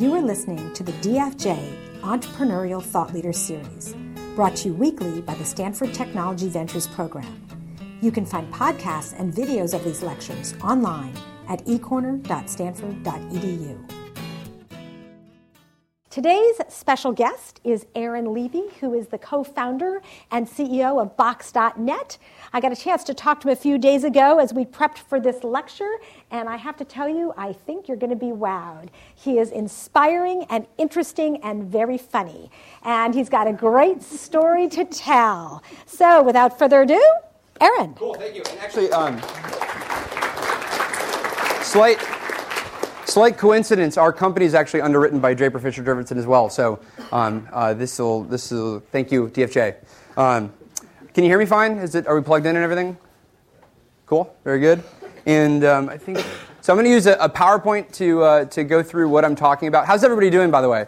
You are listening to the DFJ Entrepreneurial Thought Leader Series, brought to you weekly by the Stanford Technology Ventures Program. You can find podcasts and videos of these lectures online at ecorner.stanford.edu. Today's special guest is Aaron Levie, who is the co founder and CEO of Box.net. I got a chance to talk to him a few days ago as we prepped for this lecture, and I have to tell you, I think you're going to be wowed. He is inspiring and interesting and very funny, and he's got a great story to tell. So, without further ado, Aaron. Cool, thank you. And actually, um, slight slight coincidence, our company is actually underwritten by Draper Fisher Jurvetson as well. So um, uh, this will this will thank you DFJ. Um, can you hear me fine? Is it are we plugged in and everything? Cool, very good. And um, I think so. I'm going to use a, a PowerPoint to uh, to go through what I'm talking about. How's everybody doing, by the way?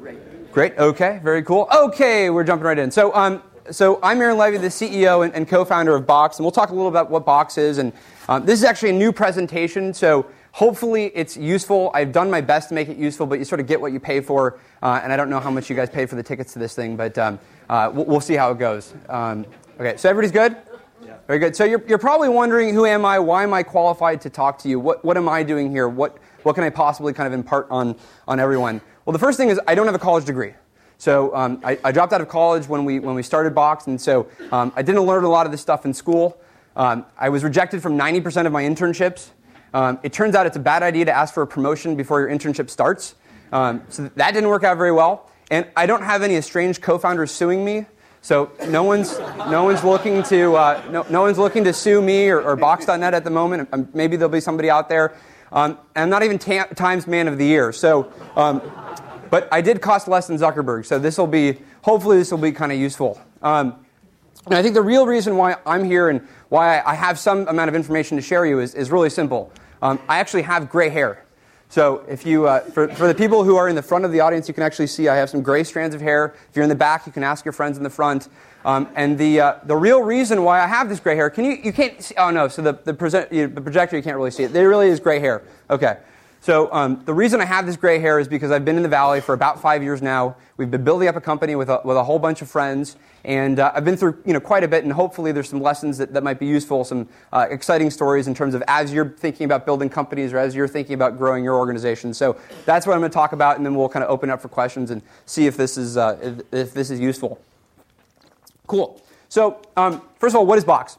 Great. Great. Okay. Very cool. Okay, we're jumping right in. So um, so I'm Aaron Levie, the CEO and, and, co-founder of Box, and we'll talk a little about what Box is. And um, this is actually a new presentation, so hopefully it's useful. I've done my best to make it useful, but you sort of get what you pay for. Uh, and I don't know how much you guys paid for the tickets to this thing, but um, uh, we'll, we'll, see how it goes. Um, okay, so everybody's good? Yeah. Very good. So you're, you're probably wondering, who am I? Why am I qualified to talk to you? What, what am I doing here? What, what can I possibly kind of impart on, on everyone? Well, the first thing is I don't have a college degree. So um, I, I, dropped out of college when we, when we started Box, and so um, I didn't learn a lot of this stuff in school. Um, I was rejected from 90% of my internships. Um, it turns out it's a bad idea to ask for a promotion before your internship starts. Um, so that didn't work out very well. And I don't have any estranged co-founders suing me. So no one's, no one's looking to uh, no, no one's looking to sue me or, or Box.net at the moment. Um, maybe there'll be somebody out there. Um, and I'm not even ta- Times Man of the Year. So, um, but I did cost less than Zuckerberg. So this will be hopefully this will be kind of useful. Um, and I think the real reason why I'm here and why I have some amount of information to share you is, is really simple. Um, I actually have gray hair. So if you, uh, for, for the people who are in the front of the audience, you can actually see I have some gray strands of hair. If you're in the back, you can ask your friends in the front. Um, and the, uh, the real reason why I have this gray hair, can you, you can't see, oh no, so the, the, present, the projector, you can't really see it. There really is gray hair. Okay. So um, the reason I have this gray hair is because I've been in the Valley for about five years now. We've been building up a company with a, with a whole bunch of friends, and uh, I've been through you know, quite a bit, and hopefully there's some lessons that, that might be useful, some uh, exciting stories in terms of as you're thinking about building companies or as you're thinking about growing your organization. So that's what I'm going to talk about, and then we'll kind of open up for questions and see if this is, uh, if, if, this is useful. Cool. So um, first of all, what is Box?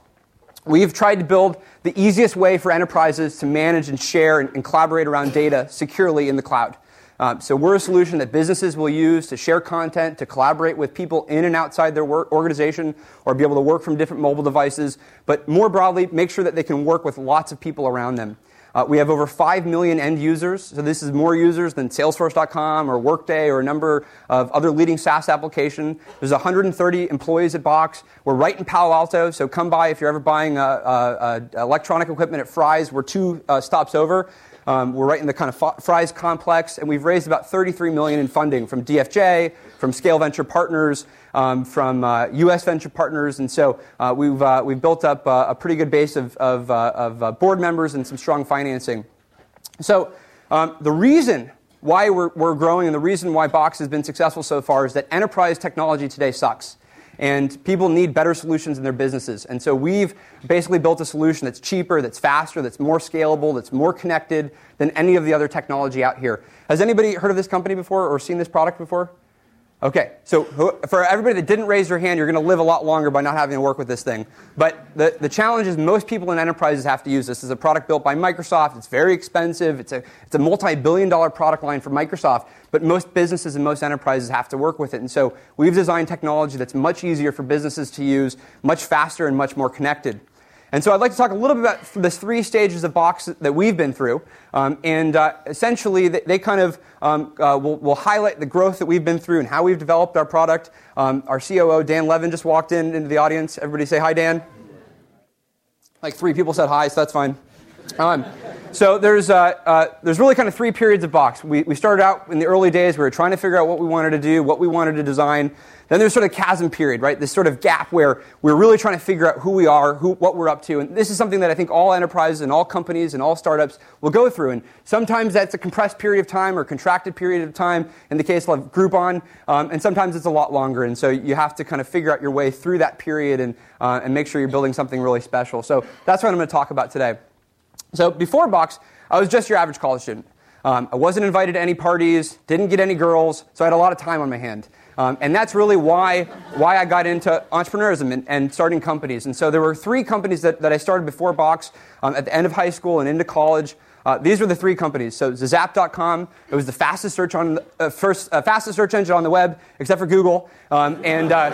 We've tried to build the easiest way for enterprises to manage and share and, and collaborate around data securely in the cloud. Um, so we're a solution that businesses will use to share content, to collaborate with people in and outside their work organization, or be able to work from different mobile devices. But more broadly, make sure that they can work with lots of people around them. Uh, we have over 5 million end users, so this is more users than Salesforce.com or Workday or a number of other leading SaaS applications. There's 130 employees at Box. We're right in Palo Alto, so come by if you're ever buying electronic equipment at Fry's. We're two uh, stops over. Um, we're right in the kind of Fry's complex, and we've raised about 33 million in funding from DFJ, from Scale Venture Partners, um, from uh, U.S. venture partners, and so uh, we've uh, we've built up uh, a pretty good base of of, of board members and some strong financing. So um, the reason why we're, we're growing and the reason why Box has been successful so far is that enterprise technology today sucks and people need better solutions in their businesses. And so we've basically built a solution that's cheaper, that's faster, that's more scalable, that's more connected than any of the other technology out here. Has anybody heard of this company before or seen this product before? Okay, so for everybody that didn't raise their hand, you're going to live a lot longer by not having to work with this thing. But the, the challenge is most people in enterprises have to use this. It's a product built by Microsoft. It's very expensive. It's a, it's a multi billion dollar product line for Microsoft. But most businesses and most enterprises have to work with it. And so we've designed technology that's much easier for businesses to use, much faster, and much more connected. And so I'd like to talk a little bit about the three stages of Box that we've been through. Um, and uh, essentially, they, kind of um, uh, will, will, highlight the growth that we've been through and how we've developed our product. Um, our COO, Dan Levin, just walked in into the audience. Everybody say hi, Dan. Like three people said hi, so that's fine. Um, so there's, uh, uh, there's really kind of three periods of Box. We, we started out in the early days, we were trying to figure out what we wanted to do, what we wanted to design. Then there's sort of chasm period, right? This sort of gap where we're really trying to figure out who we are, who, what we're up to. And this is something that I think all enterprises and all companies and all startups will go through. And sometimes that's a compressed period of time or contracted period of time in the case of Groupon. Um, and sometimes it's a lot longer. And so you have to kind of figure out your way through that period and, uh, and make sure you're building something really special. So that's what I'm going to talk about today. So before Box, I was just your average college student. Um, I wasn't invited to any parties, didn't get any girls, so I had a lot of time on my hand. Um, and that's really why, why I got into entrepreneurship and, and, starting companies. And so there were three companies that, that I started before Box um, at the end of high school and into college. Uh, these were the three companies. So Zap.com, it was the fastest search on uh, first uh, fastest search engine on the web, except for Google, um, and uh,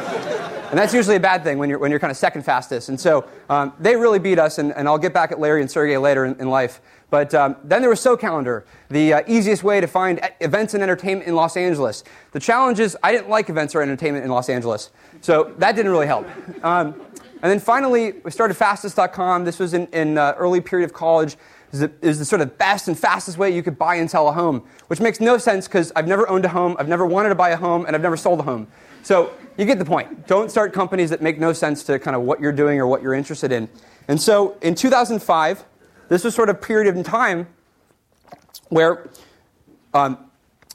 and that's usually a bad thing when you're when you're kind of second fastest. And so um, they really beat us. And, and, I'll get back at Larry and Sergey later in, in life. But um, then there was SoCalendar, the uh, easiest way to find events and entertainment in Los Angeles. The challenge is I didn't like events or entertainment in Los Angeles, so that didn't really help. Um, and then finally, we started Fastest.com. This was in, in uh, early period of college. Is the, is the sort of best and fastest way you could buy and sell a home, which makes no sense because I've never owned a home, I've never wanted to buy a home, and I've never sold a home. So you get the point. Don't start companies that make no sense to kind of what you're doing or what you're interested in. And so in 2005, this was sort of period of time where, um,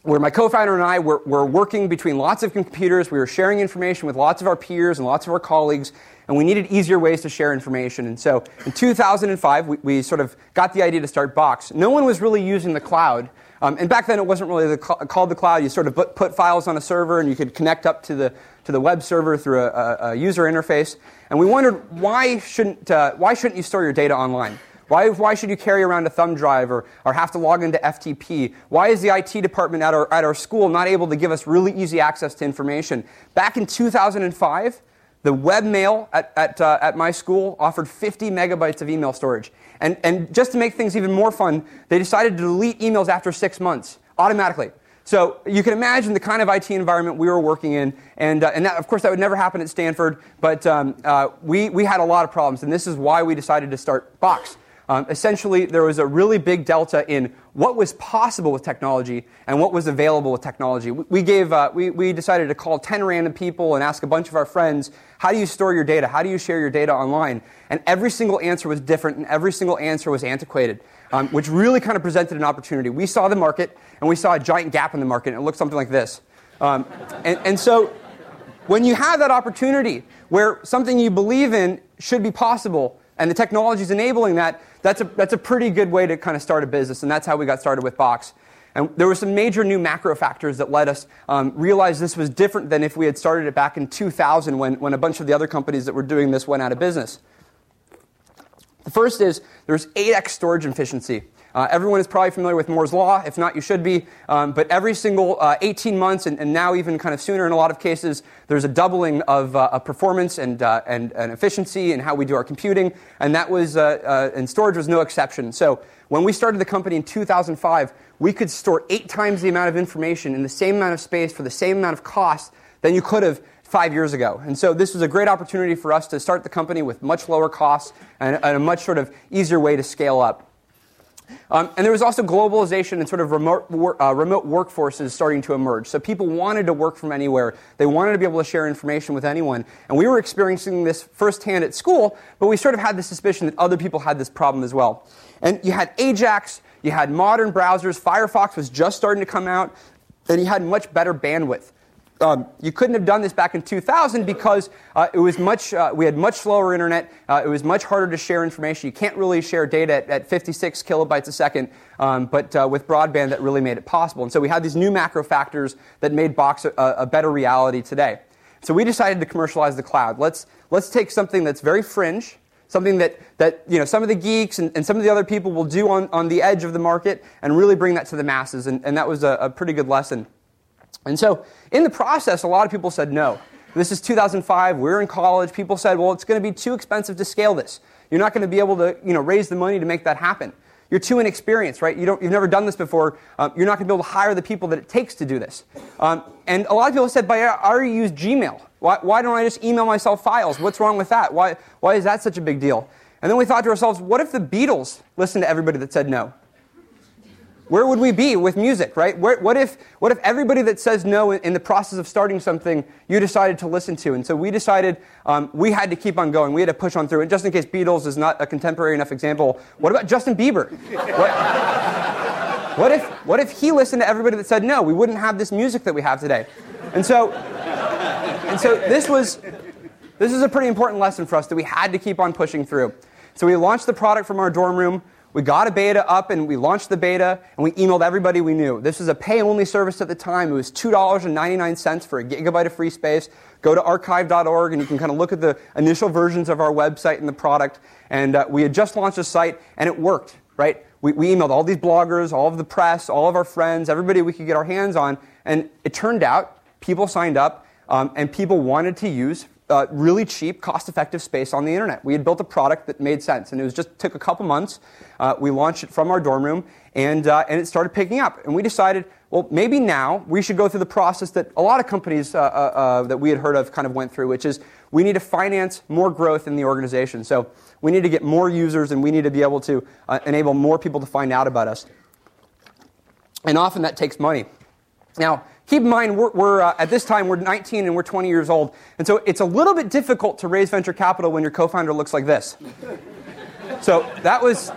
where my co-founder and I were, were working between lots of computers. We were sharing information with lots of our peers and lots of our colleagues, and we needed easier ways to share information. And so in 2005, we, we sort of got the idea to start Box. No one was really using the cloud. Um, and back then, it wasn't really the called the cloud. You sort of put, put, files on a server, and you could connect up to the, to the web server through a, a, a user interface. And we wondered why shouldn't, uh, why shouldn't you store your data online? Why, why should you carry around a thumb drive or, or have to log into FTP? Why is the IT department at our, at our school not able to give us really easy access to information? Back in 2005, the webmail at, at, uh, at my school offered 50 megabytes of email storage. And, and just to make things even more fun, they decided to delete emails after six months automatically. So you can imagine the kind of IT environment we were working in, and, uh, and that, of course that would never happen at Stanford, but um, uh, we, we had a lot of problems, and this is why we decided to start Box. Um, essentially, there was a really big delta in what was possible with technology and what was available with technology. We, gave, uh, we, we decided to call 10 random people and ask a bunch of our friends, how do you store your data? How do you share your data online? And every single answer was different and every single answer was antiquated, um, which really kind of presented an opportunity. We saw the market and we saw a giant gap in the market and it looked something like this. Um, and, and so when you have that opportunity where something you believe in should be possible, and the technology is enabling that, that's a, that's a pretty good way to kind of start a business, and that's how we got started with Box. And there were some major new macro factors that let us um, realize this was different than if we had started it back in 2000 when, when a bunch of the other companies that were doing this went out of business. The first is there's 8x storage efficiency. Uh, everyone is probably familiar with Moore's Law. If not, you should be. Um, but every single uh, 18 months, and, and, now even kind of sooner in a lot of cases, there's a doubling of, uh, of performance and, uh, and, and, efficiency in how we do our computing. And that was, uh, uh, and storage was no exception. So when we started the company in 2005, we could store eight times the amount of information in the same amount of space for the same amount of cost than you could have five years ago. And so this was a great opportunity for us to start the company with much lower costs and, and a much sort of easier way to scale up. Um, and there was also globalization and sort of remote, wor- uh, remote workforces starting to emerge. So people wanted to work from anywhere. They wanted to be able to share information with anyone. And we were experiencing this firsthand at school, but we sort of had the suspicion that other people had this problem as well. And you had Ajax, you had modern browsers, Firefox was just starting to come out, and you had much better bandwidth um, you couldn't have done this back in 2000 because uh, it was much, uh, we had much slower internet. Uh, it was much harder to share information. You can't really share data at, at 56 kilobytes a second, um, but uh, with broadband, that really made it possible. And so we had these new macro factors that made Box a, a better reality today. So we decided to commercialize the cloud. Let's, let's take something that's very fringe, something that, that you know, some of the geeks and, and some of the other people will do on, on the edge of the market and really bring that to the masses. And, and that was a, a pretty good lesson. And so, in the process, a lot of people said no. This is 2005. We are in college. People said, well, it's going to be too expensive to scale this. You're not going to be able to you know, raise the money to make that happen. You're too inexperienced, right? You don't, you've never done this before. Um, you're not going to be able to hire the people that it takes to do this. Um, and a lot of people said, but I already use Gmail. Why, why don't I just email myself files? What's wrong with that? Why, why is that such a big deal? And then we thought to ourselves, what if the Beatles listened to everybody that said no? Where would we be with music, right? Where, what, if, what if everybody that says no in, the process of starting something you decided to listen to? And so we decided um, we had to keep on going. We had to push on through. And just in case Beatles is not a contemporary enough example, what about Justin Bieber? What, what, if, what if he listened to everybody that said no? We wouldn't have this music that we have today. And so, and so this was this is a pretty important lesson for us that we had to keep on pushing through. So we launched the product from our dorm room. We got a beta up and we launched the beta and we emailed everybody we knew. This was a pay only service at the time. It was $2.99 for a gigabyte of free space. Go to archive.org and you can kind of look at the initial versions of our website and the product. And uh, we had just launched a site and it worked, right? We, we emailed all these bloggers, all of the press, all of our friends, everybody we could get our hands on. And it turned out people signed up um, and people wanted to use uh, really cheap, cost-effective space on the internet. We had built a product that made sense, and it was just took a couple months. Uh, we launched it from our dorm room, and uh, and it started picking up. And we decided, well, maybe now we should go through the process that a lot of companies uh, uh, uh, that we had heard of kind of went through, which is we need to finance more growth in the organization. So we need to get more users, and we need to be able to enable more people to find out about us. And often that takes money. Now, keep in mind, we're, we're uh, at this time, we're 19 and we're 20 years old. And so it's a little bit difficult to raise venture capital when your co founder looks like this. so that was,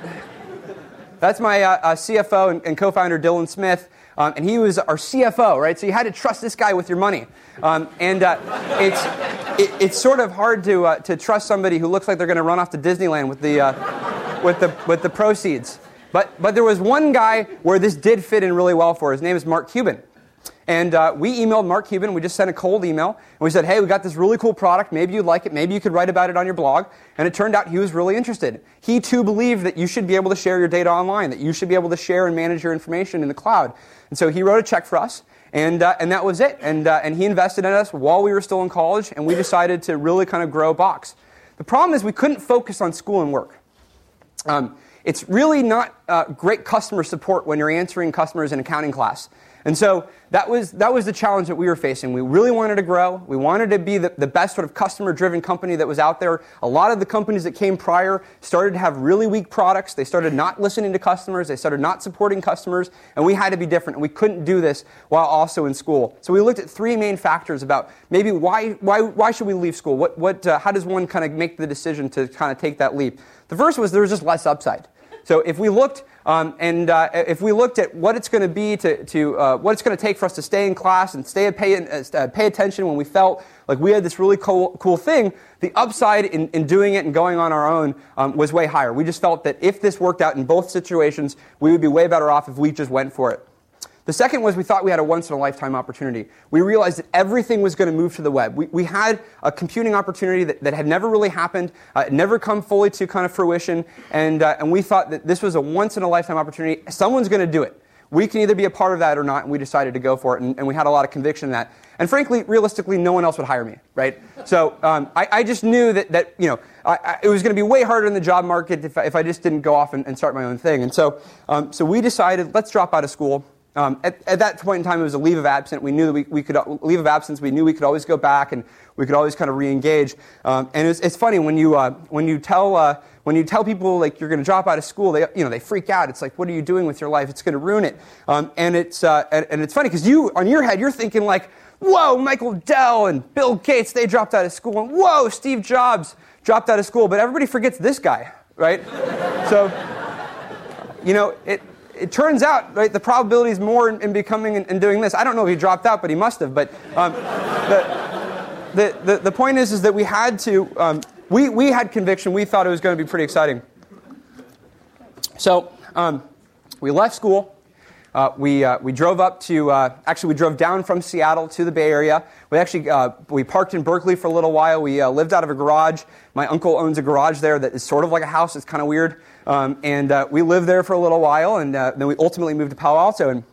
that's my uh, uh, CFO and, and co founder, Dylan Smith. Um, and he was our CFO, right? So you had to trust this guy with your money. Um, and uh, it's, it, it's sort of hard to, uh, to trust somebody who looks like they're going to run off to Disneyland with the, uh, with the, with the proceeds. But, but there was one guy where this did fit in really well for. His name is Mark Cuban. And uh, we emailed Mark Cuban. We just sent a cold email. And we said, hey, we got this really cool product. Maybe you'd like it. Maybe you could write about it on your blog. And it turned out he was really interested. He too believed that you should be able to share your data online, that you should be able to share and manage your information in the cloud. And so he wrote a check for us. And, uh, and that was it. And, uh, and he invested in us while we were still in college. And we decided to really kind of grow Box. The problem is we couldn't focus on school and work. Um, it's really not uh, great customer support when you're answering customers in accounting class. And so that was, that was the challenge that we were facing. We really wanted to grow. We wanted to be the, the best sort of customer driven company that was out there. A lot of the companies that came prior started to have really weak products. They started not listening to customers. They started not supporting customers. And we had to be different. And we couldn't do this while also in school. So we looked at three main factors about maybe why, why, why should we leave school? What, what, uh, how does one kind of make the decision to kind of take that leap? The first was there was just less upside. So if we looked um, and uh, if we looked at what it's going to be to, to uh, what it's going to take for us to stay in class and stay pay, uh, pay attention when we felt like we had this really cool, cool thing, the upside in, in doing it and going on our own um, was way higher. We just felt that if this worked out in both situations, we would be way better off if we just went for it. The second was we thought we had a once in a lifetime opportunity. We realized that everything was going to move to the web. We, we had a computing opportunity that, that had never really happened, uh, never come fully to kind of fruition, and, uh, and we thought that this was a once in a lifetime opportunity. Someone's going to do it. We can either be a part of that or not, and we decided to go for it, and, and we had a lot of conviction in that. And frankly, realistically, no one else would hire me, right? So um, I, I, just knew that, that you know, I, I, it was going to be way harder in the job market if, if I just didn't go off and, and start my own thing. And so, um, so we decided, let's drop out of school. Um, at, at, that point in time, it was a leave of absence. We knew that we, we could leave of absence. We knew we could always go back and we could always kind of re-engage. Um, and it's, it's, funny when you uh, when you tell uh, when you tell people like you're going to drop out of school, they you know they freak out. It's like, what are you doing with your life? It's going to ruin it. Um, and it's uh, and, and, it's funny because you on your head you're thinking like, whoa, Michael Dell and Bill Gates they dropped out of school, and whoa, Steve Jobs dropped out of school. But everybody forgets this guy, right? so you know it it turns out, right, the probability is more in, in becoming and, doing this. I don't know if he dropped out, but he must have. But um, the, the, the, the, point is, is that we had to, um, we, we had conviction. We thought it was going to be pretty exciting. So um, we left school. Uh, we, uh, we drove up to, uh, actually, we drove down from Seattle to the Bay Area. We actually, uh, we parked in Berkeley for a little while. We uh, lived out of a garage. My uncle owns a garage there that is sort of like a house. It's kind of weird. Um, and uh, we lived there for a little while, and uh, then we ultimately moved to Palo Alto. And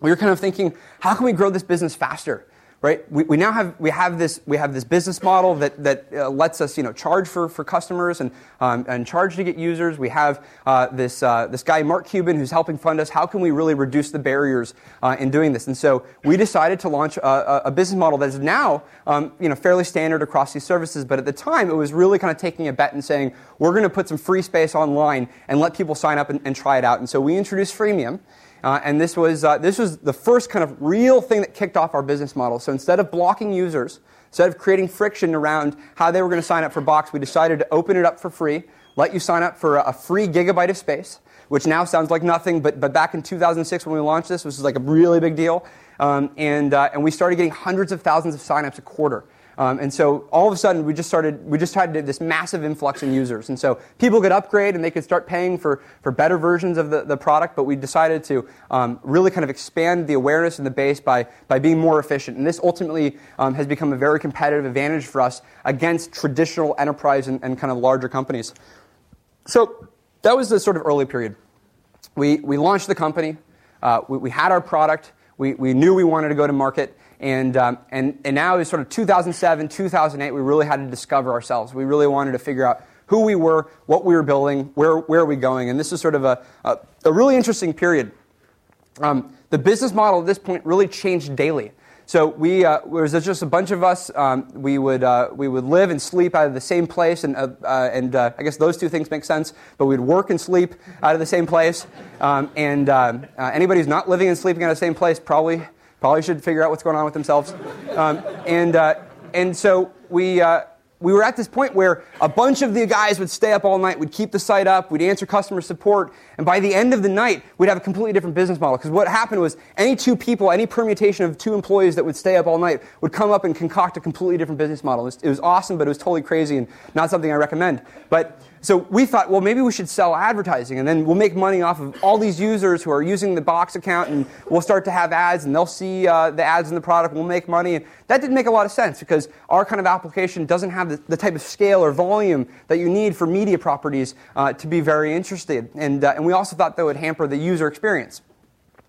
we were kind of thinking, how can we grow this business faster? Right? We, we now have we have this we have this business model that that uh, lets us you know charge for, for customers and um, and charge to get users. We have uh, this uh, this guy Mark Cuban who's helping fund us. How can we really reduce the barriers uh, in doing this? And so we decided to launch a, a business model that is now um, you know fairly standard across these services. But at the time, it was really kind of taking a bet and saying we're going to put some free space online and let people sign up and, and try it out. And so we introduced freemium. Uh, and this was, uh, this was the first kind of real thing that kicked off our business model. So instead of blocking users, instead of creating friction around how they were going to sign up for Box, we decided to open it up for free, let you sign up for a, free gigabyte of space, which now sounds like nothing, but, but back in 2006 when we launched this, this was like a really big deal. Um, and, uh, and we started getting hundreds of thousands of signups a quarter. Um, and so all of a sudden, we just started, we just had this massive influx in users. And so people could upgrade and they could start paying for, for better versions of the, the product, but we decided to um, really kind of expand the awareness and the base by, by being more efficient. And this ultimately um, has become a very competitive advantage for us against traditional enterprise and, and kind of larger companies. So that was the sort of early period. We, we launched the company, uh, we, we had our product, we, we knew we wanted to go to market. And, um, and, and now is sort of 2007, 2008, we really had to discover ourselves. We really wanted to figure out who we were, what we were building, where, where are we going. And this is sort of a, a, a really interesting period. Um, the business model at this point really changed daily. So we, uh, was just a bunch of us. Um, we, would, uh, we would live and sleep out of the same place, and, uh, uh and uh, I guess those two things make sense. But we'd work and sleep out of the same place. Um, and um, uh, anybody who's not living and sleeping out of the same place probably probably should figure out what's going on with themselves. Um, and, uh, and so we, uh, we were at this point where a bunch of the guys would stay up all night, we'd keep the site up, we'd answer customer support, and by the end of the night, we'd have a completely different business model. Because what happened was any two people, any permutation of two employees that would stay up all night would come up and concoct a completely different business model. It was, it was awesome, but it was totally crazy and not something I recommend. But so we thought, well, maybe we should sell advertising and then we'll make money off of all these users who are using the Box account and we'll start to have ads and they'll see uh, the ads in the product, and we'll make money. And that didn't make a lot of sense because our kind of application doesn't have the, the type of scale or volume that you need for media properties uh, to be very interested. And, uh, and we also thought that would hamper the user experience.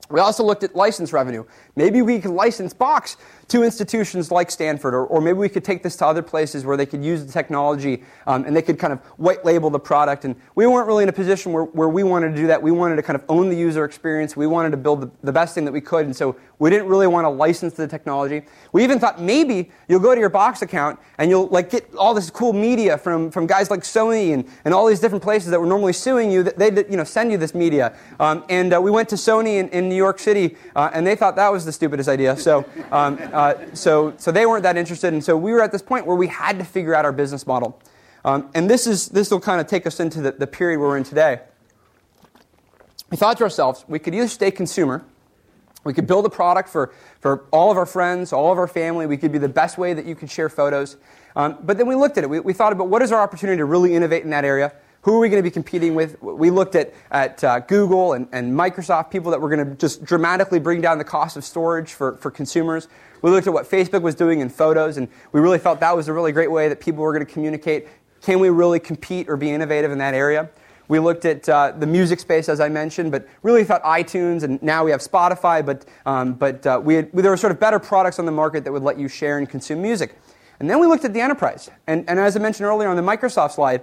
We also looked at license revenue. Maybe we could license Box to institutions like Stanford, or, or maybe we could take this to other places where they could use the technology um, and they could kind of white label the product. And we weren't really in a position where, where we wanted to do that. We wanted to kind of own the user experience. We wanted to build the, the best thing that we could. And so we didn't really want to license the technology. We even thought maybe you'll go to your Box account and you'll like get all this cool media from, from guys like Sony and, and all these different places that were normally suing you. That they you know send you this media. Um, and uh, we went to Sony in, in New York City, uh, and they thought that was the stupidest idea. So um, uh, so, so they weren't that interested. And so we were at this point where we had to figure out our business model. Um, and this, is, this will kind of take us into the, the period we're in today. We thought to ourselves, we could either stay consumer, we could build a product for, for all of our friends, all of our family. We could be the best way that you could share photos. Um, but then we looked at it. We, we, thought about what is our opportunity to really innovate in that area. Who are we going to be competing with? We looked at, at uh, Google and, and Microsoft, people that were going to just dramatically bring down the cost of storage for, for consumers. We looked at what Facebook was doing in photos, and we really felt that was a really great way that people were going to communicate. Can we really compete or be innovative in that area? We looked at uh, the music space, as I mentioned, but really thought iTunes, and now we have Spotify, but, um, but uh, we had, there were sort of better products on the market that would let you share and consume music. And then we looked at the enterprise. And, and as I mentioned earlier on the Microsoft slide,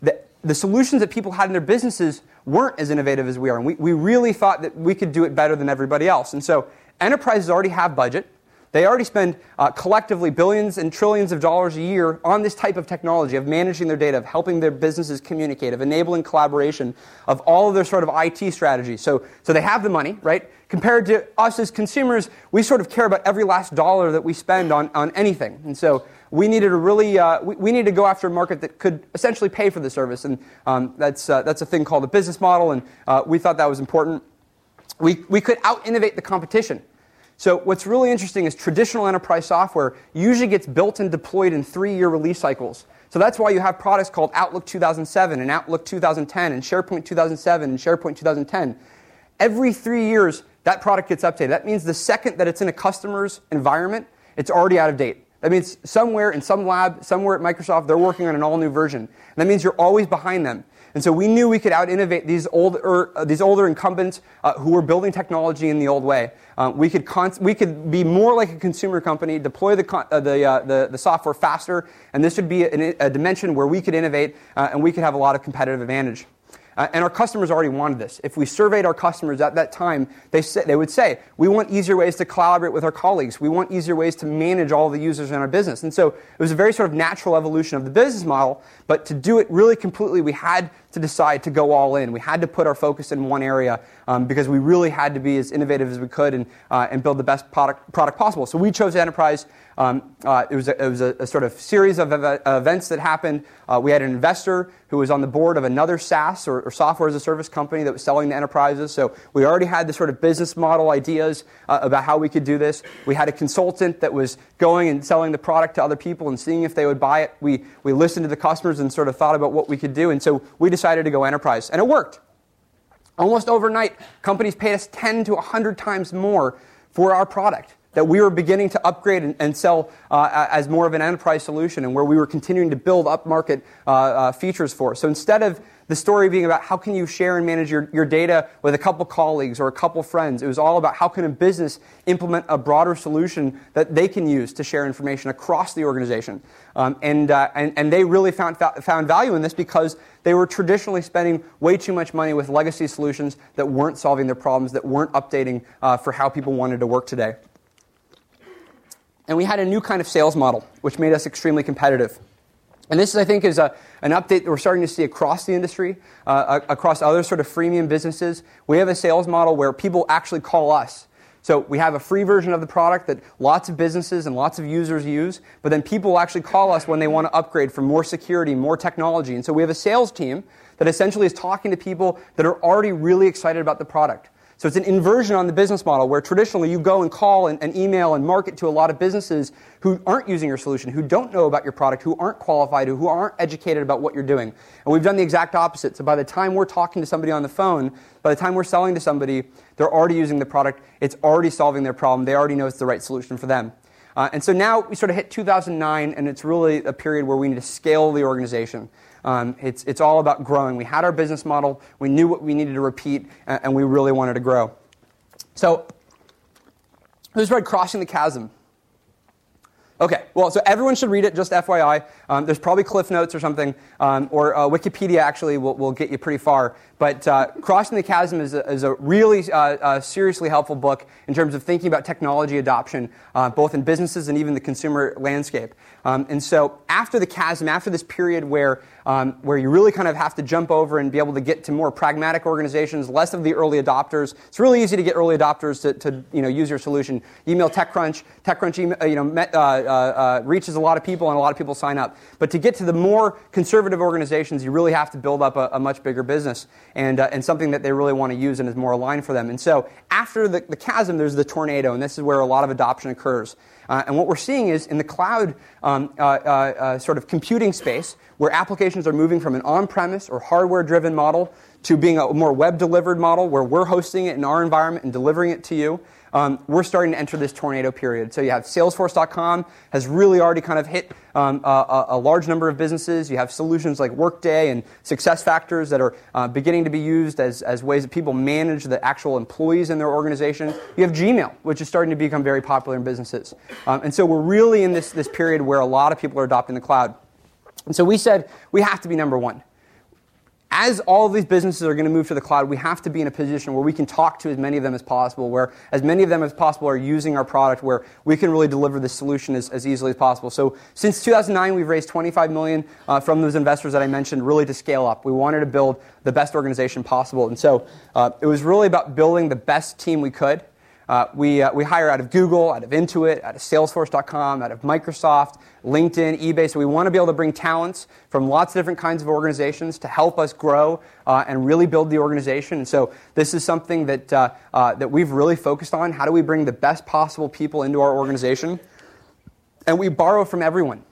the, the solutions that people had in their businesses weren't as innovative as we are. And we, we really thought that we could do it better than everybody else. And so enterprises already have budget. They already spend uh, collectively billions and trillions of dollars a year on this type of technology, of managing their data, of helping their businesses communicate, of enabling collaboration, of all of their sort of IT strategies. So, so they have the money, right? Compared to us as consumers, we sort of care about every last dollar that we spend on, on anything. And so we needed to really, uh, we, we needed to go after a market that could essentially pay for the service. And um, that's, uh, that's a thing called a business model, and uh, we thought that was important. We, we could out innovate the competition. So what's really interesting is traditional enterprise software usually gets built and deployed in three-year release cycles. So that's why you have products called Outlook 2007 and Outlook 2010 and SharePoint 2007 and SharePoint 2010. Every three years, that product gets updated. That means the second that it's in a customer's environment, it's already out of date. That means somewhere in some lab, somewhere at Microsoft, they're working on an all new version. And that means you're always behind them. And so we knew we could out innovate these older, uh, these older incumbents uh, who were building technology in the old way. Uh, we, could we could be more like a consumer company, deploy the, con- uh, the, uh, the, the, software faster, and this would be a, a dimension where we could innovate and we could have a lot of competitive advantage. Uh, and our customers already wanted this. If we surveyed our customers at that time, they, say, they would say, we want easier ways to collaborate with our colleagues. We want easier ways to manage all the users in our business. And so it was a very sort of natural evolution of the business model. But to do it really completely, we had to decide to go all in. We had to put our focus in one area um, because we really had to be as innovative as we could and, uh, and build the best product, product possible. So we chose enterprise. Um, uh, it was, a, it was a, a, sort of series of ev- events that happened. Uh, we had an investor who was on the board of another SaaS or, or, software as a service company that was selling to enterprises. So we already had the sort of business model ideas uh, about how we could do this. We had a consultant that was going and selling the product to other people and seeing if they would buy it. We, we listened to the customers and sort of thought about what we could do. And so we decided to go enterprise. And it worked. Almost overnight, companies paid us 10 to 100 times more for our product that we were beginning to upgrade and, and sell uh, as more of an enterprise solution and where we were continuing to build up market uh, uh, features for. So instead of the story being about how can you share and manage your, your data with a couple colleagues or a couple friends. It was all about how can a business implement a broader solution that they can use to share information across the organization. Um, and, uh, and, and they really found, found value in this because they were traditionally spending way too much money with legacy solutions that weren't solving their problems, that weren't updating uh, for how people wanted to work today. And we had a new kind of sales model, which made us extremely competitive. And this, I think, is a, an update that we're starting to see across the industry, uh, across other sort of freemium businesses. We have a sales model where people actually call us. So we have a free version of the product that lots of businesses and lots of users use, but then people actually call us when they want to upgrade for more security, more technology. And so we have a sales team that essentially is talking to people that are already really excited about the product. So it's an inversion on the business model where traditionally you go and call and, and, email and market to a lot of businesses who aren't using your solution, who don't know about your product, who aren't qualified, who aren't educated about what you're doing. And we've done the exact opposite. So by the time we're talking to somebody on the phone, by the time we're selling to somebody, they're already using the product. It's already solving their problem. They already know it's the right solution for them. Uh, and so now we sort of hit 2009, and it's really a period where we need to scale the organization. Um, it's, it's all about growing. We had our business model, we knew what we needed to repeat, and, and we really wanted to grow. So, who's read Crossing the Chasm? Okay, well, so everyone should read it, just FYI. Um, there's probably Cliff Notes or something, um, or uh, Wikipedia actually will, will get you pretty far. But uh, Crossing the Chasm is a, is a really uh, uh, seriously helpful book in terms of thinking about technology adoption, uh, both in businesses and even the consumer landscape. Um, and so after the chasm, after this period where, um, where you really kind of have to jump over and be able to get to more pragmatic organizations, less of the early adopters, it's really easy to get early adopters to, to you know, use your solution. Email TechCrunch, TechCrunch email, uh, you know, met, reaches a lot of people and a lot of people sign up. But to get to the more conservative organizations, you really have to build up a, a much bigger business and, uh, and something that they really want to use and is more aligned for them. And so after the, the chasm, there's the tornado, and this is where a lot of adoption occurs. Uh, and what we're seeing is in the cloud um, uh, uh, uh, sort of computing space, where applications are moving from an on premise or hardware driven model to being a more web delivered model, where we're hosting it in our environment and delivering it to you um, we're starting to enter this tornado period. So you have Salesforce.com has really already kind of hit um, a, a, large number of businesses. You have solutions like Workday and SuccessFactors that are uh, beginning to be used as, as ways that people manage the actual employees in their organization. You have Gmail, which is starting to become very popular in businesses. Um, and so we're really in this, this period where a lot of people are adopting the cloud. And so we said we have to be number one as all of these businesses are going to move to the cloud, we have to be in a position where we can talk to as many of them as possible, where as many of them as possible are using our product, where we can really deliver the solution as, as easily as possible. So since 2009, we've raised 25 million uh, from those investors that I mentioned, really to scale up. We wanted to build the best organization possible, and so uh, it was really about building the best team we could. Uh, we, uh, we hire out of Google, out of Intuit, out of Salesforce.com, out of Microsoft, LinkedIn, eBay. So we want to be able to bring talents from lots of different kinds of organizations to help us grow uh, and really build the organization. And so this is something that, uh, uh, that we've really focused on. How do we bring the best possible people into our organization? And we borrow from everyone.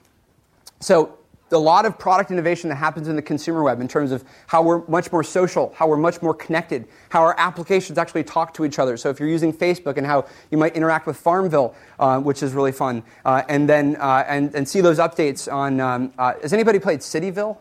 So a lot of product innovation that happens in the consumer web in terms of how we're much more social, how we're much more connected, how our applications actually talk to each other. So if you're using Facebook and how you might interact with Farmville, uh, which is really fun, uh, and then uh, and, and see those updates on. Um, uh, has anybody played Cityville?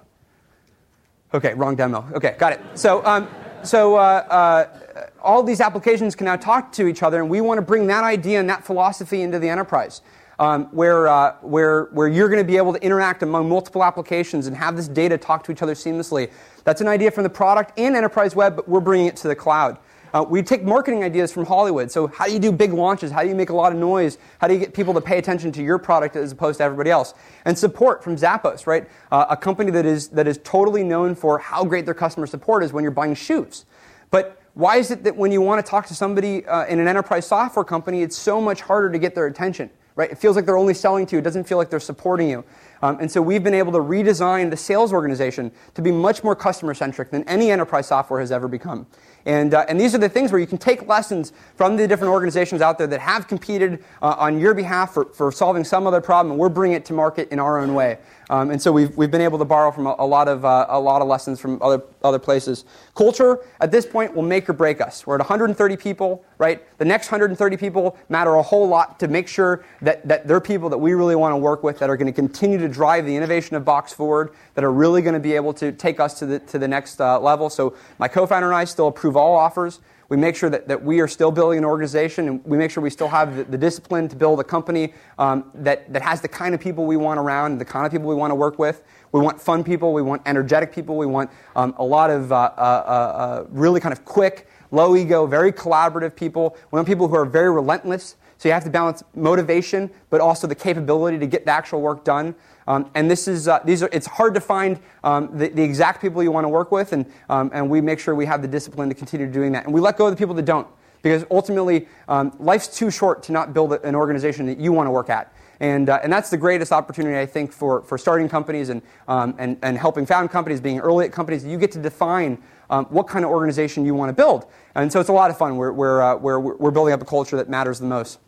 Okay, wrong demo. Okay, got it. So, um, so uh, uh, all these applications can now talk to each other, and we want to bring that idea and that philosophy into the enterprise. Um, where, uh, where, where you're going to be able to interact among multiple applications and have this data talk to each other seamlessly. That's an idea from the product and enterprise web, but we're bringing it to the cloud. Uh, we take marketing ideas from Hollywood. So, how do you do big launches? How do you make a lot of noise? How do you get people to pay attention to your product as opposed to everybody else? And support from Zappos, right? Uh, a company that is, that is totally known for how great their customer support is when you're buying shoes. But why is it that when you want to talk to somebody uh, in an enterprise software company, it's so much harder to get their attention? Right? It feels like they're only selling to you. It doesn't feel like they're supporting you. Um, and so we've been able to redesign the sales organization to be much more customer centric than any enterprise software has ever become. And, uh, and these are the things where you can take lessons from the different organizations out there that have competed uh, on your behalf for, for solving some other problem, and we're bringing it to market in our own way. Um, and so we've, we've been able to borrow from a, a lot of, uh, a lot of lessons from other, other places. Culture, at this point, will make or break us. We're at 130 people, right? The next 130 people matter a whole lot to make sure that, that they're people that we really want to work with, that are going to continue to drive the innovation of Box forward, that are really going to be able to take us to the, to the next uh, level. So my co-founder and I still approve all offers. We make sure that, that we are still building an organization and we make sure we still have the, the discipline to build a company um, that, that has the kind of people we want around, the kind of people we want to work with. We want fun people, we want energetic people, we want um, a lot of uh, uh, uh, uh really kind of quick, low ego, very collaborative people. We want people who are very relentless. So you have to balance motivation, but also the capability to get the actual work done. Um, and this is, uh, these are, it's hard to find um, the, the, exact people you want to work with, and, um, and we make sure we have the discipline to continue doing that. And we let go of the people that don't, because ultimately, um, life's too short to not build an organization that you want to work at. And, uh, and that's the greatest opportunity, I think, for, for starting companies and, um, and, and helping found companies, being early at companies. You get to define um, what kind of organization you want to build. And so it's a lot of fun. We're, we're, uh, we're, we're building up a culture that matters the most.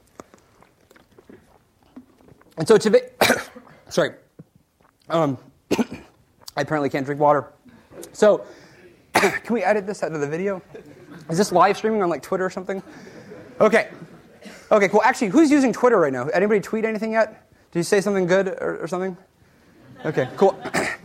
And so today, sorry, um, I apparently can't drink water. So, can we edit this out of the video? Is this live streaming on like Twitter or something? Okay. Okay, cool. Actually, who's using Twitter right now? Anybody tweet anything yet? Did you say something good or, or something? Okay, cool.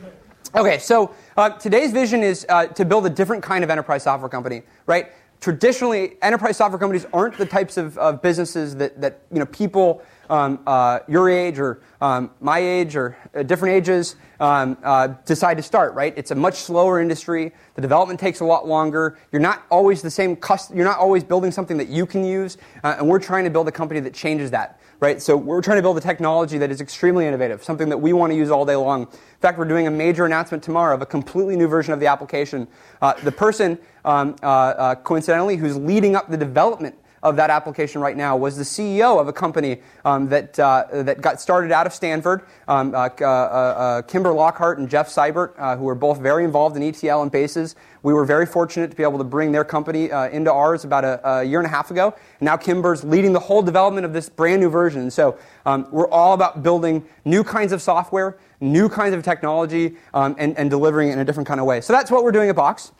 okay, so uh, today's vision is uh, to build a different kind of enterprise software company, right? Traditionally, enterprise software companies aren't the types of, of businesses that, that you know, people um, uh, your age or um, my age or uh, different ages um, uh, decide to start, right? It's a much slower industry. The development takes a lot longer. You're not always the same, cust- you're not always building something that you can use. Uh, and we're trying to build a company that changes that, right? So we're trying to build a technology that is extremely innovative, something that we want to use all day long. In fact, we're doing a major announcement tomorrow of a completely new version of the application. Uh, the person, um, uh, coincidentally, who's leading up the development of that application right now was the CEO of a company um, that, uh, that got started out of Stanford, um, uh, uh, uh Kimber Lockhart and Jeff Seibert, uh, who were both very involved in ETL and bases. We were very fortunate to be able to bring their company uh, into ours about a, a, year and a half ago. Now Kimber's leading the whole development of this brand new version. So um, we're all about building new kinds of software, new kinds of technology, um, and, and delivering it in a different kind of way. So that's what we're doing at Box.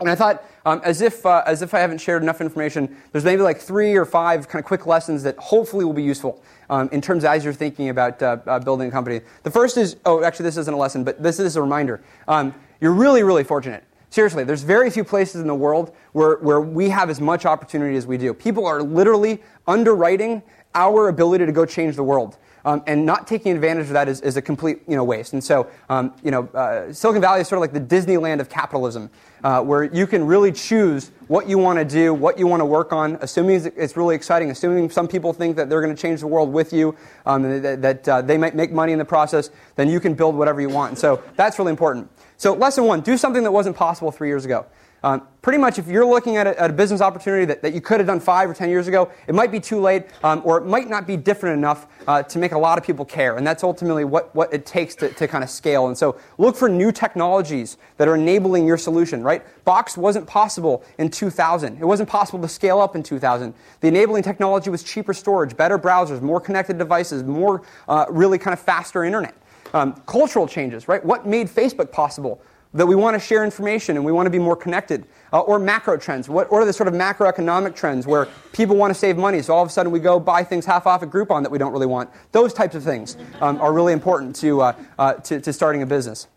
And I thought, um, as, if, uh, as if I haven't shared enough information, there's maybe like three or five kind of quick lessons that hopefully will be useful um, in terms of as you're thinking about uh, uh, building a company. The first is, oh, actually, this isn't a lesson, but this is a reminder. Um, you're really, really fortunate. Seriously, there's very few places in the world where, where we have as much opportunity as we do. People are literally underwriting our ability to go change the world. Um, and not taking advantage of that is, is a complete you know, waste. And so, um, you know, uh, Silicon Valley is sort of like the Disneyland of capitalism, uh, where you can really choose what you want to do, what you want to work on, assuming it's really exciting, assuming some people think that they're going to change the world with you, um, that, that uh, they might make money in the process, then you can build whatever you want. And so that's really important. So lesson one, do something that wasn't possible three years ago. Um, pretty much, if you're looking at a, at a, business opportunity that, that you could have done five or ten years ago, it might be too late, um, or it might not be different enough uh, to make a lot of people care. And that's ultimately what, what it takes to, to kind of scale. And so look for new technologies that are enabling your solution, right? Box wasn't possible in 2000. It wasn't possible to scale up in 2000. The enabling technology was cheaper storage, better browsers, more connected devices, more uh, really kind of faster internet. Um, cultural changes, right? What made Facebook possible? That we want to share information and we want to be more connected. Uh, or macro trends. What, what, are the sort of macroeconomic trends where people want to save money, so all of a sudden we go buy things half off at Groupon that we don't really want? Those types of things um, are really important to, uh, uh, to, to, starting a business.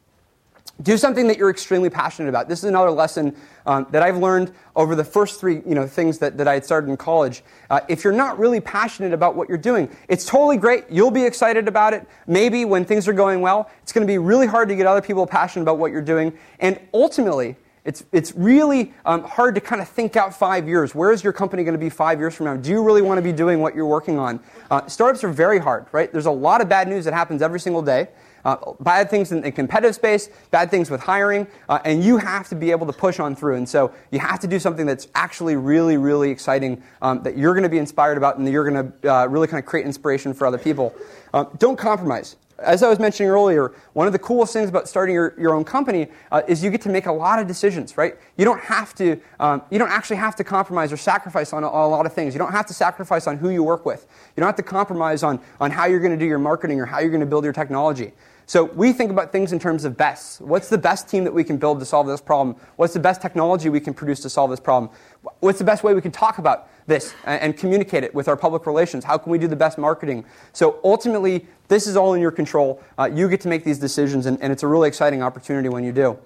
do something that you're extremely passionate about. This is another lesson um, that I've learned over the first three you know, things that, that I had started in college. Uh, if you're not really passionate about what you're doing, it's totally great. You'll be excited about it. Maybe when things are going well, it's going to be really hard to get other people passionate about what you're doing. And ultimately, it's, it's really um, hard to kind of think out five years. Where is your company going to be five years from now? Do you really want to be doing what you're working on? Uh, startups are very hard, right? There's a lot of bad news that happens every single day. Uh, bad things in the competitive space, bad things with hiring, uh, and you have to be able to push on through. And so you have to do something that's actually really, really exciting um, that you're going to be inspired about and that you're going to uh, really kind of create inspiration for other people. Uh, don't compromise as I was mentioning earlier, one of the coolest things about starting your, your own company uh, is you get to make a lot of decisions, right? You don't have to, um, you don't actually have to compromise or sacrifice on a, a, lot of things. You don't have to sacrifice on who you work with. You don't have to compromise on, on how you're going to do your marketing or how you're going to build your technology. So we think about things in terms of best. What's the best team that we can build to solve this problem? What's the best technology we can produce to solve this problem? What's the best way we can talk about this and, communicate it with our public relations? How can we do the best marketing? So ultimately, this is all in your control. Uh, you get to make these decisions, and, and, it's a really exciting opportunity when you do.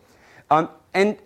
Um, and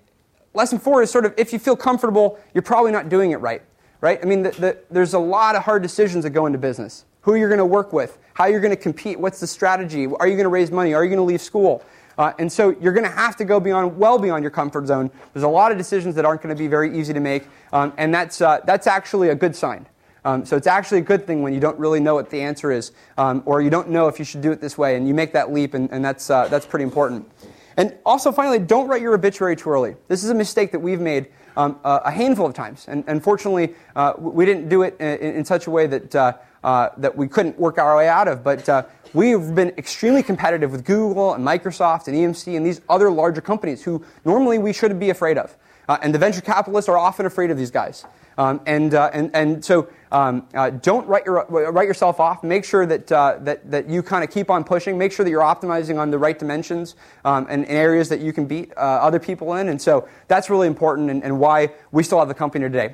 lesson four is sort of if you feel comfortable, you're probably not doing it right. Right? I mean, the, the, there's a lot of hard decisions that go into business. Who you're going to work with, how you're going to compete, what's the strategy, are you going to raise money, are you going to leave school? Uh, and so you're going to have to go beyond, well beyond your comfort zone. There's a lot of decisions that aren't going to be very easy to make, um, and that's, uh, that's actually a good sign. Um, so it's actually a good thing when you don't really know what the answer is, um, or you don't know if you should do it this way, and you make that leap, and, and that's, uh, that's pretty important. And also, finally, don't write your obituary too early. This is a mistake that we've made um, a handful of times, and unfortunately, uh, we didn't do it in, in such a way that, uh, that we couldn't work our way out of. But uh, We've been extremely competitive with Google and Microsoft and EMC and these other larger companies who normally we shouldn't be afraid of. Uh, and the venture capitalists are often afraid of these guys. Um, and, uh, and, and so um, don't write, your, write yourself off. Make sure that, that, that you kind of keep on pushing. Make sure that you're optimizing on the right dimensions um, and, and, areas that you can beat other people in. And so that's really important and, and why we still have the company today.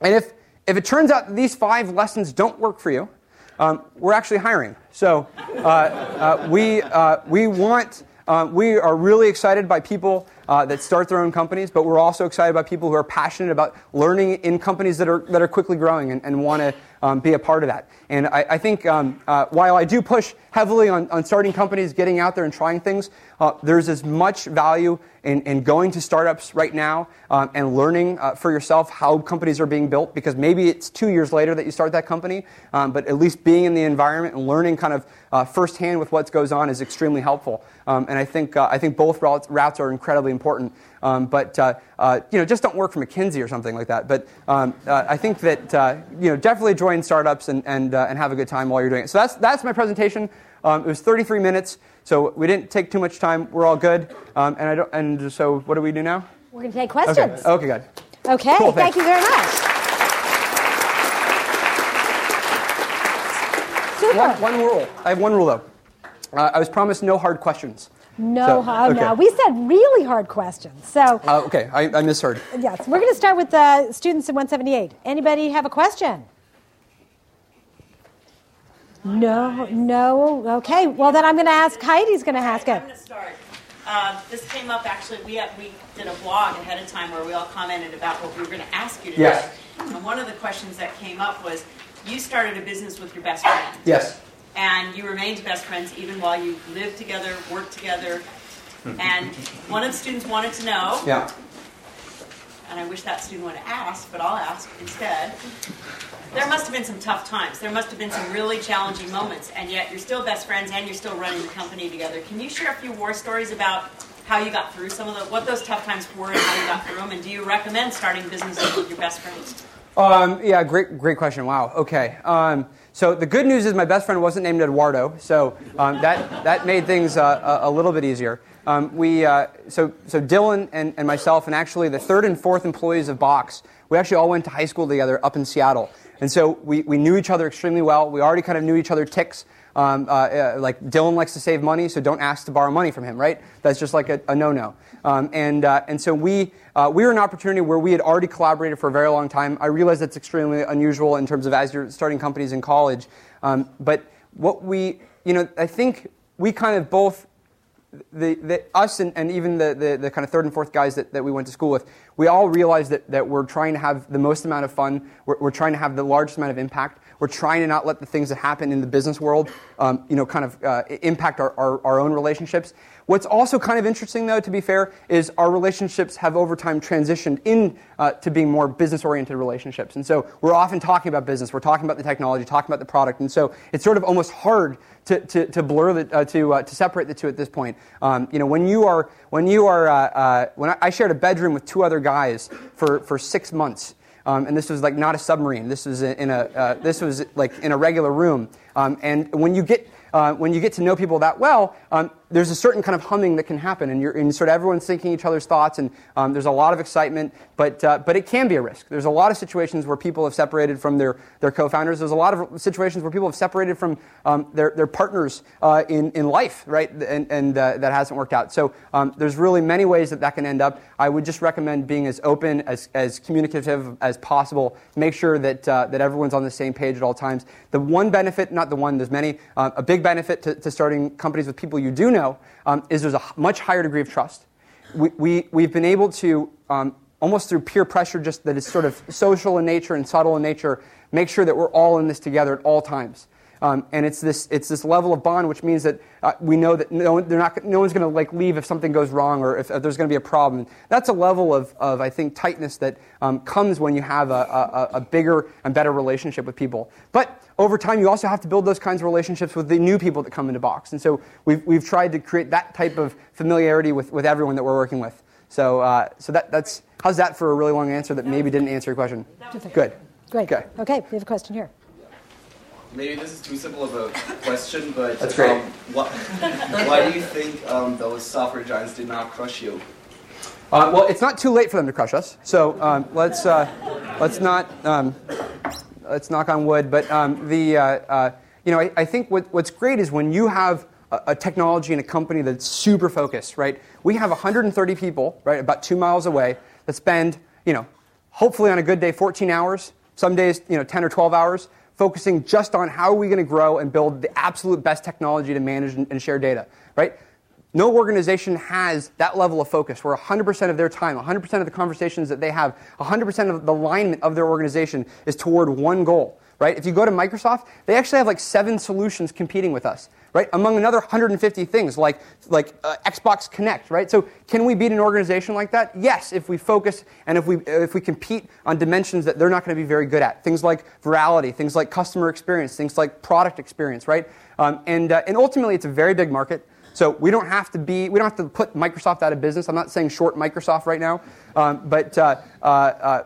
And if, if it turns out these five lessons don't work for you, um, we're actually hiring. So uh, uh, we, uh, we want, uh, we are really excited by people uh, that start their own companies, but we're also excited about people who are passionate about learning in companies that are, that are quickly growing and, and want to um, be a part of that. And I, I think um, uh, while I do push heavily on, on starting companies, getting out there and trying things, uh, there's as much value in, in going to startups right now um, and learning uh, for yourself how companies are being built because maybe it's two years later that you start that company, um, but at least being in the environment and learning kind of uh, firsthand with what goes on is extremely helpful. Um, and I think, uh, I think both routes, routes are incredibly important. Um, but uh, uh, you know, just don't work for McKinsey or something like that. But um, uh, I think that uh, you know, definitely join startups and, and, uh, and have a good time while you're doing it. So that's, that's my presentation. Um, it was 33 minutes, so we didn't take too much time. We're all good. Um, and, I don't, and so what do we do now? We're going to take questions. Okay, okay good. Okay, cool, thank you very much. Super. One, one rule. I have one rule though. Uh, I was promised no hard questions. No, so, okay. no. We said really hard questions. So. Uh, okay, I, I, misheard. Yes, we're going to start with the students in 178. Anybody have a question? No, no. Okay, well then I'm going to ask. Heidi's going to ask it. I'm going to start. Uh, this came up actually. We have, we did a blog ahead of time where we all commented about what we were going to ask you today. Yes. And one of the questions that came up was, you started a business with your best friend. Yes and you remained best friends even while you lived together, worked together. and one of the students wanted to know. Yeah. And I wish that student would have asked, but I'll ask instead. There must have been some tough times. There must have been some really challenging moments, and yet you're still best friends and you're still running the company together. Can you share a few war stories about how you got through some of the what those tough times were and how you got through them? And do you recommend starting businesses with your best friends? Um, yeah, great, great question. Wow. Okay. Um, so the good news is my best friend wasn't named Eduardo, so um, that, that made things uh, a, little bit easier. Um, we, uh, so, so Dylan and, and myself, and actually the third and fourth employees of Box, we actually all went to high school together up in Seattle. And so we, we knew each other extremely well. We already kind of knew each other ticks. Um, uh, uh, like Dylan likes to save money, so don't ask to borrow money from him, right? That's just like a, a no-no. Um, and, uh, and so we, uh, we were an opportunity where we had already collaborated for a very long time. I realize that's extremely unusual in terms of as you're starting companies in college. Um, but what we, you know, I think we kind of both the, the, us and, and even the, the, the, kind of third and fourth guys that, that we went to school with, we all realized that, that we're trying to have the most amount of fun. We're, we're trying to have the largest amount of impact. We're trying to not let the things that happen in the business world, um, you know, kind of uh, impact our, our, our own relationships. What's also kind of interesting, though, to be fair, is our relationships have over time transitioned in uh, to being more business-oriented relationships. And so we're often talking about business, we're talking about the technology, talking about the product, and so it's sort of almost hard to, to, to blur the, uh, to, uh, to separate the two at this point. Um, you know, when you are when you are uh, uh, when I, I shared a bedroom with two other guys for, for six months. Um, and this was like not a submarine. This was in a uh, this was like in a regular room. Um, and when you get uh, when you get to know people that well, um, there's a certain kind of humming that can happen, and, you're, and sort of everyone's thinking each other's thoughts, and um, there's a lot of excitement, but, uh, but it can be a risk. There's a lot of situations where people have separated from their, their co-founders. There's a lot of situations where people have separated from um, their, their partners uh, in, in life, right, and, and uh, that hasn't worked out. So um, there's really many ways that that can end up. I would just recommend being as open, as, as communicative as possible. Make sure that, uh, that everyone's on the same page at all times. The one benefit, not the one, there's many, uh, a big benefit to, to starting companies with people you do know um, is there's a much higher degree of trust. We, we, we've been able to, um, almost through peer pressure, just that is sort of social in nature and subtle in nature, make sure that we're all in this together at all times. Um, and it's this, it's this level of bond, which means that uh, we know that no, they're not, no one's going to like leave if something goes wrong or if, if there's going to be a problem. That's a level of, of I think, tightness that um, comes when you have a, a, a, bigger and better relationship with people. But over time, you also have to build those kinds of relationships with the new people that come into Box. And so we've, we've tried to create that type of familiarity with, with everyone that we're working with. So, uh, so that, that's, how's that for a really long answer that maybe didn't answer your question? Good. Great. Okay. okay, we have a question here maybe this is too simple of a question, but That's great. Um, why do you think um, those software giants did not crush you? Uh, well, it's not too late for them to crush us, so um, let's uh, let's not um, let's knock on wood. But um, the uh, uh, you know I, I think what, what's great is when you have a, a, technology and a company that's super focused, right? We have 130 people, right, about two miles away that spend you know hopefully on a good day 14 hours, some days you know 10 or 12 hours focusing just on how are we going to grow and build the absolute best technology to manage and, share data, right? No organization has that level of focus where 100% of their time, 100% of the conversations that they have, 100% of the alignment of their organization is toward one goal, right? If you go to Microsoft, they actually have like seven solutions competing with us right? Among another 150 things like, like uh, Xbox Kinect, right? So can we beat an organization like that? Yes, if we focus and if we, if we compete on dimensions that they're not going to be very good at. Things like virality, things like customer experience, things like product experience, right? Um, and, uh, and ultimately, it's a very big market. So we don't have to be, we don't have to put Microsoft out of business. I'm not saying short Microsoft right now, um, but uh, uh, uh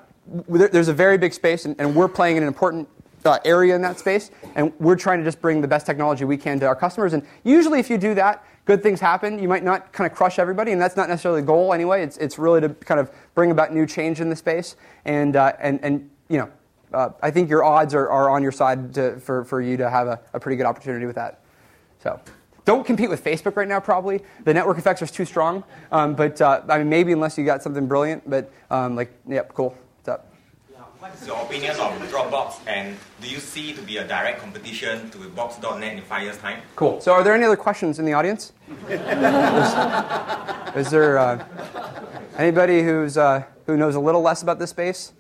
there's a very big space, and, and we're playing an important uh, area in that space, and we're trying to just bring the best technology we can to our customers. And usually, if you do that, good things happen. You might not kind of crush everybody, and that's not necessarily the goal anyway. It's, it's really to kind of bring about new change in the space. And, uh, and, and you know, uh, I think your odds are, are on your side to, for, for you to have a, a pretty good opportunity with that. So. Don't compete with Facebook right now, probably. The network effects are too strong. Um, but uh, I mean, maybe unless you got something brilliant. But um, like, yep, cool. What is your opinion of Dropbox, and do you see it to be a direct competition to Box.net in five years' time? Cool. So, are there any other questions in the audience? is, is, there uh, anybody who's uh, who knows a little less about this space?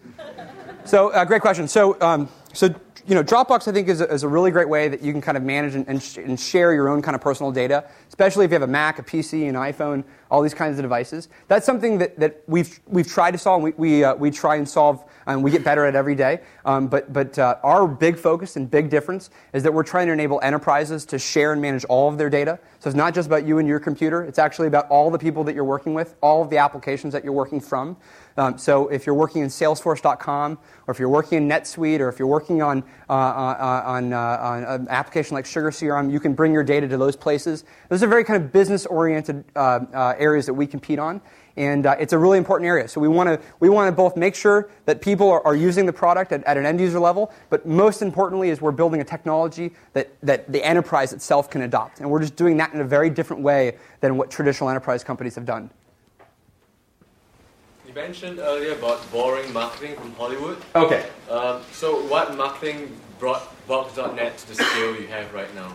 So, uh, great question. So, um, so you know, Dropbox, I think, is a, is a really great way that you can kind of manage and, and, sh- and, share your own kind of personal data, especially if you have a Mac, a PC, an iPhone, all these kinds of devices. That's something that, that we've, we've tried to solve, and we, we, uh, we try and solve, and we get better at every day. Um, but but uh, our big focus and big difference is that we're trying to enable enterprises to share and manage all of their data. So it's not just about you and your computer, it's actually about all the people that you're working with, all of the applications that you're working from. Um, so if you're working in Salesforce.com, or if you're working in NetSuite, or if you're working on, uh, uh, on, uh, on, an application like Sugar CRM, you can bring your data to those places. Those are very kind of business-oriented uh, uh, areas that we compete on. And uh, it's a really important area. So we want to we want to both make sure that people are, are using the product at, at, an end user level, but most importantly is we're building a technology that, that the enterprise itself can adopt. And we're just doing that in a very different way than what traditional enterprise companies have done. You mentioned earlier about borrowing marketing from Hollywood. Okay. Um, so what marketing brought Box.net to the scale you have right now?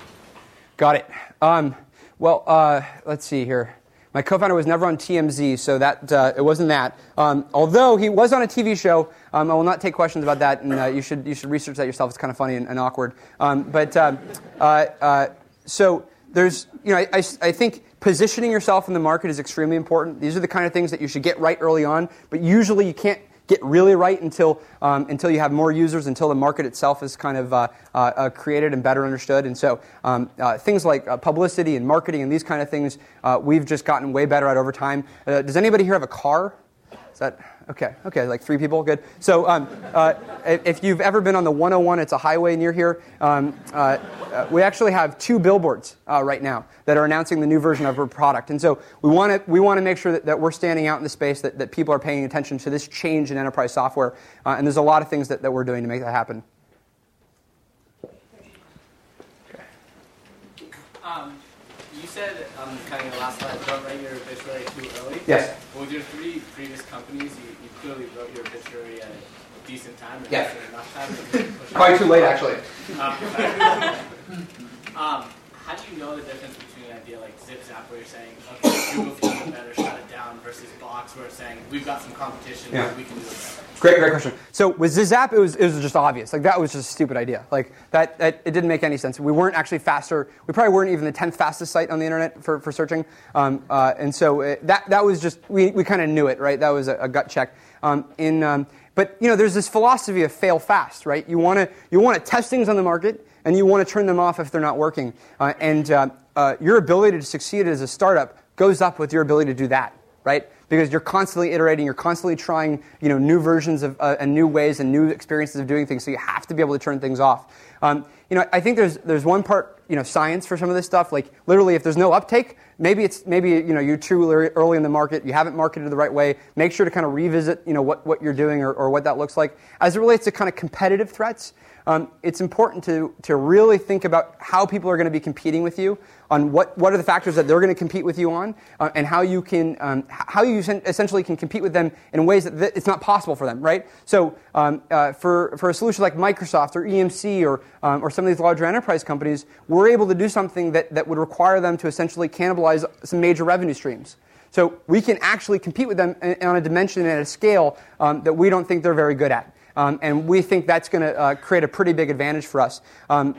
Got it. Um, Well, uh, let's see here. My co-founder was never on TMZ, so that uh, it wasn't that. Um, although he was on a TV show, um, I will not take questions about that, and uh, you should you should research that yourself. It's kind of funny and, and awkward. Um, but um, uh, uh, so there's you know I, I, I think positioning yourself in the market is extremely important. These are the kind of things that you should get right early on, but usually you can't get really right until, um, until you have more users, until the market itself is kind of uh, uh, uh created and better understood. And so um, uh, things like uh, publicity and marketing and these kind of things, uh, we've just gotten way better at over time. does anybody here have a car? Is that okay? Okay, like three people, good. So, um, uh, if you've ever been on the 101, it's a highway near here. Um, uh, uh, we actually have two billboards uh, right now that are announcing the new version of our product, and so we want to we want to make sure that, that we're standing out in the space, that, that people are paying attention to this change in enterprise software, uh, and there's a lot of things that, that we're doing to make that happen. Um, you said um, kind of the last slide, don't write your obituary too early. Yes. with your three previous companies, clearly wrote your obituary at a decent time. Time Probably too late, actually. Um, um, how do you know the difference between an idea like ZipZap, where you're saying, okay, Google's doing it better, shut it down, versus Box, where it's saying, we've got some competition, yeah. we can do it better? Great, great question. So with ZipZap, it was, it was just obvious. Like that was just a stupid idea. Like that, that, it didn't make any sense. We weren't actually faster. We probably weren't even the 10th fastest site on the internet for, for searching. Um, uh, and so it, that, that was just, we, we kind of knew it, right? That was a, a gut check. Um, in, um, but you know, there's this philosophy of fail fast, right? You want to you want to test things on the market, and you want to turn them off if they're not working. Uh, and uh, uh, your ability to succeed as a startup goes up with your ability to do that, right? Because you're constantly iterating, you're constantly trying, you know, new versions of uh, and new ways and new experiences of doing things. So you have to be able to turn things off. Um, you know, I think there's there's one part, you know, science for some of this stuff. Like literally, if there's no uptake, maybe it's maybe you know you're too early in the market, you haven't marketed the right way. Make sure to kind of revisit, you know, what what you're doing or, or what that looks like. As it relates to kind of competitive threats, um, it's important to, to really think about how people are going to be competing with you, on what, what are the factors that they're going to compete with you on, uh, and how you can um, how you essentially can compete with them in ways that th- it's not possible for them, right? So um, uh, for, for a solution like Microsoft or EMC or, um, or some of these larger enterprise companies, we're able to do something that, that would require them to essentially cannibalize some major revenue streams. So we can actually compete with them on a dimension and at a scale um, that we don't think they're very good at. Um, and we think that's going to uh, create a pretty big advantage for us. Um,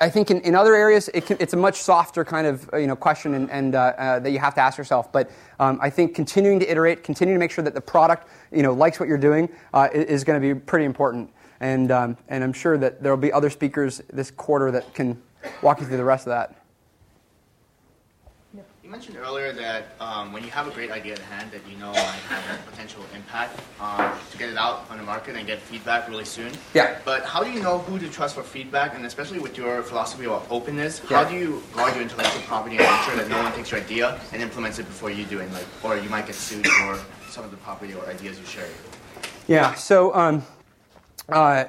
I think in, in other areas it can, it's a much softer kind of uh, you know question and, and uh, uh, that you have to ask yourself. But um, I think continuing to iterate, continuing to make sure that the product you know likes what you're doing uh, is, going to be pretty important. And um, and I'm sure that there will be other speakers this quarter that can walk you through the rest of that. You mentioned earlier that um, when you have a great idea at hand that you know might have a potential impact, um, to get it out on the market and get feedback really soon. Yeah. But how do you know who to trust for feedback, and especially with your philosophy of openness, yeah. how do you guard your intellectual property and make sure that no one takes your idea and implements it before you do it, like, or you might get sued for some of the property or ideas you share? Yeah. So. Um, uh,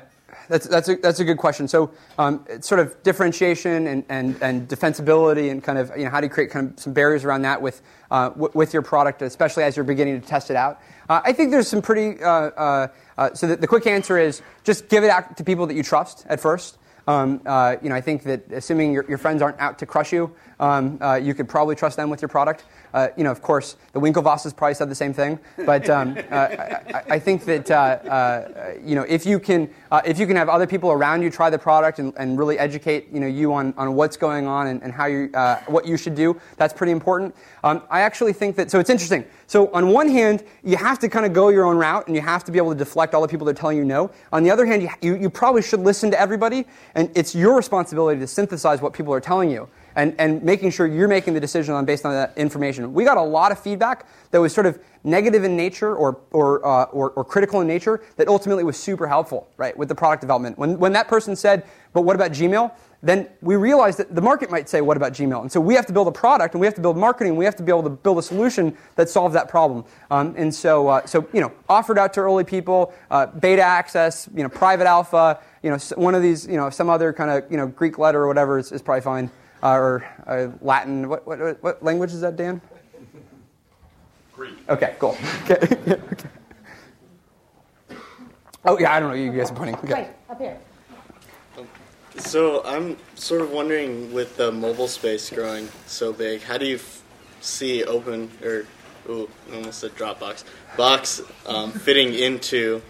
that's, that's, a, that's a good question. So, um, sort of differentiation and, and, and defensibility, and kind of you know, how do you create kind of some barriers around that with, uh, w- with your product, especially as you're beginning to test it out? Uh, I think there's some pretty. Uh, uh, uh so, the, the quick answer is just give it out to people that you trust at first. Um, uh, you know, I think that assuming your, your friends aren't out to crush you, um, uh, you could probably trust them with your product. Uh, you know, of course, the Winklevosses probably said the same thing. But um, uh, I, I, think that uh, uh, you know, if you can, if you can have other people around you try the product and, and really educate you know you on, on what's going on and, and how you what you should do, that's pretty important. Um, I actually think that so it's interesting. So on one hand, you have to kind of go your own route and you have to be able to deflect all the people that are telling you no. On the other hand, you, you probably should listen to everybody, and it's your responsibility to synthesize what people are telling you and, and making sure you're making the decision on based on that information. We got a lot of feedback that was sort of negative in nature or, or, uh, or, or, critical in nature that ultimately was super helpful, right, with the product development. When, when that person said, but what about Gmail? Then we realized that the market might say, what about Gmail? And so we have to build a product and we have to build marketing. We have to be able to build a solution that solves that problem. Um, and so, uh, so, you know, offered out to early people, uh, beta access, you know, private alpha, you know, one of these, you know, some other kind of, you know, Greek letter or whatever is, is probably fine uh, or uh, Latin. What, what, what, language is that, Dan? Greek. Okay, cool. Okay. okay. Oh, yeah, I don't know. You guys are pointing. Okay. Right, up here. So I'm sort of wondering, with the mobile space growing so big, how do you f- see open or ooh, I almost said Dropbox box um, fitting into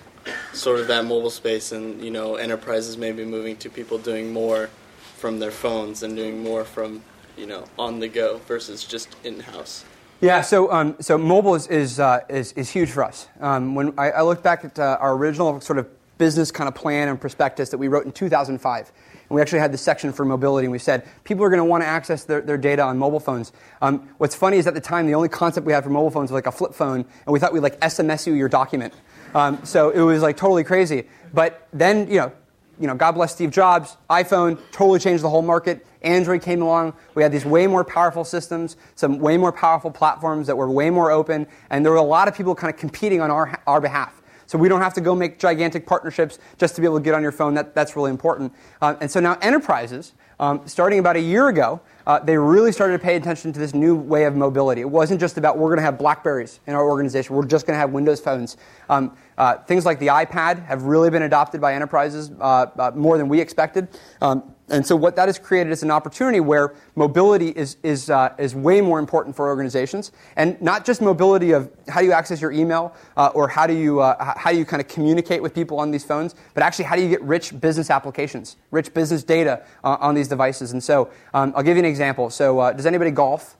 sort of that mobile space, and you know, enterprises maybe moving to people doing more from their phones and doing more from you know on the go versus just in house. Yeah, so um, so mobile is is, uh, is, is huge for us. Um, when I, I look back at uh, our original sort of business kind of plan and prospectus that we wrote in 2005, and we actually had this section for mobility, and we said people are going to want to access their, their data on mobile phones. Um, what's funny is at the time the only concept we had for mobile phones was like a flip phone, and we thought we'd like SMS you your document. Um, so it was like totally crazy. But then you know you know, God bless Steve Jobs, iPhone totally changed the whole market. Android came along. We had these way more powerful systems, some way more powerful platforms that were way more open, and there were a lot of people kind of competing on our, our behalf. So we don't have to go make gigantic partnerships just to be able to get on your phone. That, that's really important. Uh, and so now enterprises, um, starting about a year ago, uh, they really started to pay attention to this new way of mobility. It wasn't just about we're going to have Blackberries in our organization. We're just going to have Windows phones. Um, uh, things like the iPad have really been adopted by enterprises uh, uh more than we expected. Um, and so what that has created is an opportunity where mobility is, is, uh, is way more important for organizations. And not just mobility of how do you access your email uh, or how do you, uh, how do you kind of communicate with people on these phones, but actually how do you get rich business applications, rich business data uh, on these devices. And so um, I'll give you an example. So uh, does anybody golf?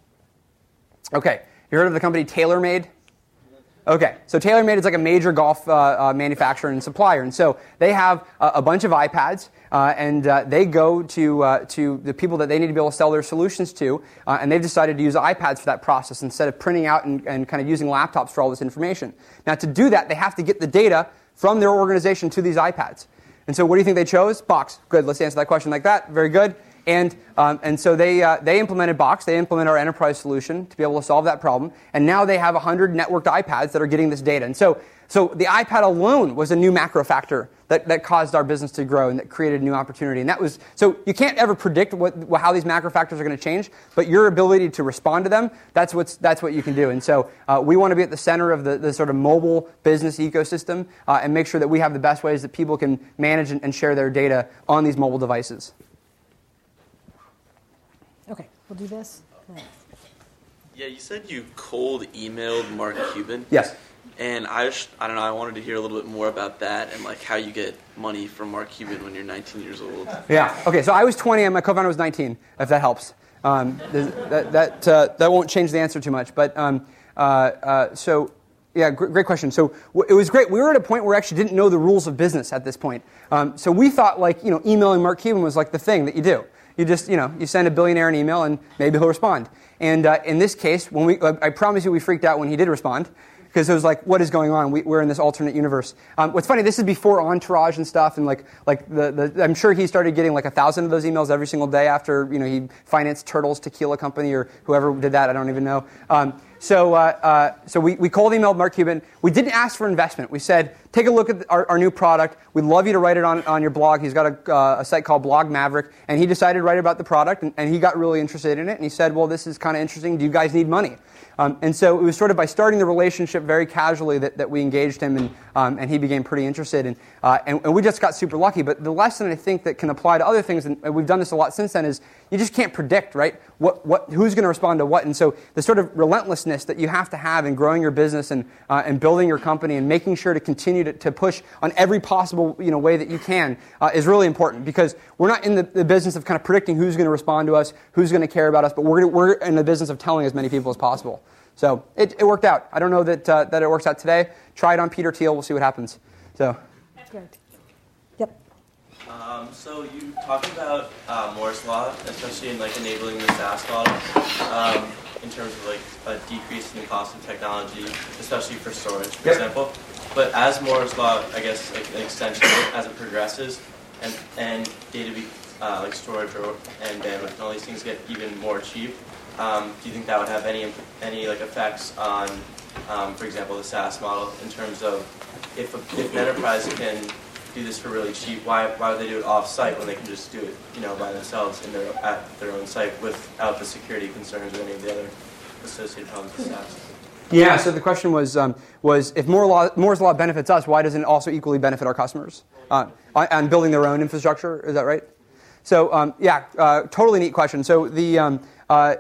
Okay. You heard of the company TaylorMade? Okay, so TaylorMade is like a major golf uh, uh, manufacturer and supplier, and so they have a, a bunch of iPads, uh, and uh, they go to uh, to the people that they need to be able to sell their solutions to, uh, and they've decided to use iPads for that process instead of printing out and, and kind of using laptops for all this information. Now, to do that, they have to get the data from their organization to these iPads. And so, what do you think they chose? Box. Good. Let's answer that question like that. Very good. And, um, and so they, uh, they implemented Box, they implemented our enterprise solution to be able to solve that problem. And now they have 100 networked iPads that are getting this data. And so, so the iPad alone was a new macro factor that, that caused our business to grow and that created a new opportunity. And that was, so you can't ever predict what, how these macro factors are going to change, but your ability to respond to them, that's, what's, that's what you can do. And so uh, we want to be at the center of the, the sort of mobile business ecosystem uh, and make sure that we have the best ways that people can manage and, and share their data on these mobile devices. Okay, we'll do this. Yeah, you said you cold emailed Mark Cuban. Yes. And I, just, I don't know. I wanted to hear a little bit more about that and like how you get money from Mark Cuban when you're 19 years old. Yeah. Okay. So I was 20 and my co-founder was 19. If that helps, um, that that uh, that won't change the answer too much. But um, uh, uh, so yeah, great, great question. So w- it was great. We were at a point where we actually didn't know the rules of business at this point. Um, so we thought like you know emailing Mark Cuban was like the thing that you do. You just, you know, you send a billionaire an email and maybe he'll respond. And uh, in this case, when we, I promise you we freaked out when he did respond because it was like, what is going on? We, are in this alternate universe. Um, what's funny, this is before Entourage and stuff, and like, like the, the, I'm sure he started getting like a thousand of those emails every single day after you know he financed Turtles Tequila Company or whoever did that. I don't even know. Um, so, uh, uh, so we, we cold emailed Mark Cuban. We didn't ask for investment. We said, take a look at our, our new product. We'd love you to write it on, on your blog. He's got a, uh, a site called Blog Maverick. And he decided to write about the product, and, and he got really interested in it. And he said, well, this is kind of interesting. Do you guys need money? Um, and so it was sort of by starting the relationship very casually that, that we engaged him, and, um, and he became pretty interested. And, uh, and, and, we just got super lucky. But the lesson I think that can apply to other things, and we've done this a lot since then, is you just can't predict, right? What, what, who's going to respond to what? And so the sort of relentlessness that you have to have in growing your business and, uh, and building your company and making sure to continue to, to push on every possible you know, way that you can uh, is really important because we're not in the, the, business of kind of predicting who's going to respond to us, who's going to care about us, but we're, we're in the business of telling as many people as possible. So it, it worked out. I don't know that, uh, that it works out today. Try it on Peter Thiel. We'll see what happens. So. Good. Um, so you talked about uh, Moore's law, especially in like enabling the SaaS model, um, in terms of like a decrease in the cost of technology, especially for storage, for yep. example. But as Moore's law, I guess, like an extension as it progresses, and and data be, uh, like storage or, and bandwidth and all these things get even more cheap. Um, do you think that would have any any like effects on, um, for example, the SaaS model in terms of if, a, if an enterprise can do this for really cheap, why, why would they do it off-site when they can just do it, you know, by themselves in their, at their own site without the security concerns or any of the other associated problems with SaaS? Yeah, so the question was, um, was if Moore law, Moore's Law benefits us, why doesn't it also equally benefit our customers uh, on building their own infrastructure? Is that right? So um, yeah, uh, totally neat question. So the um, uh,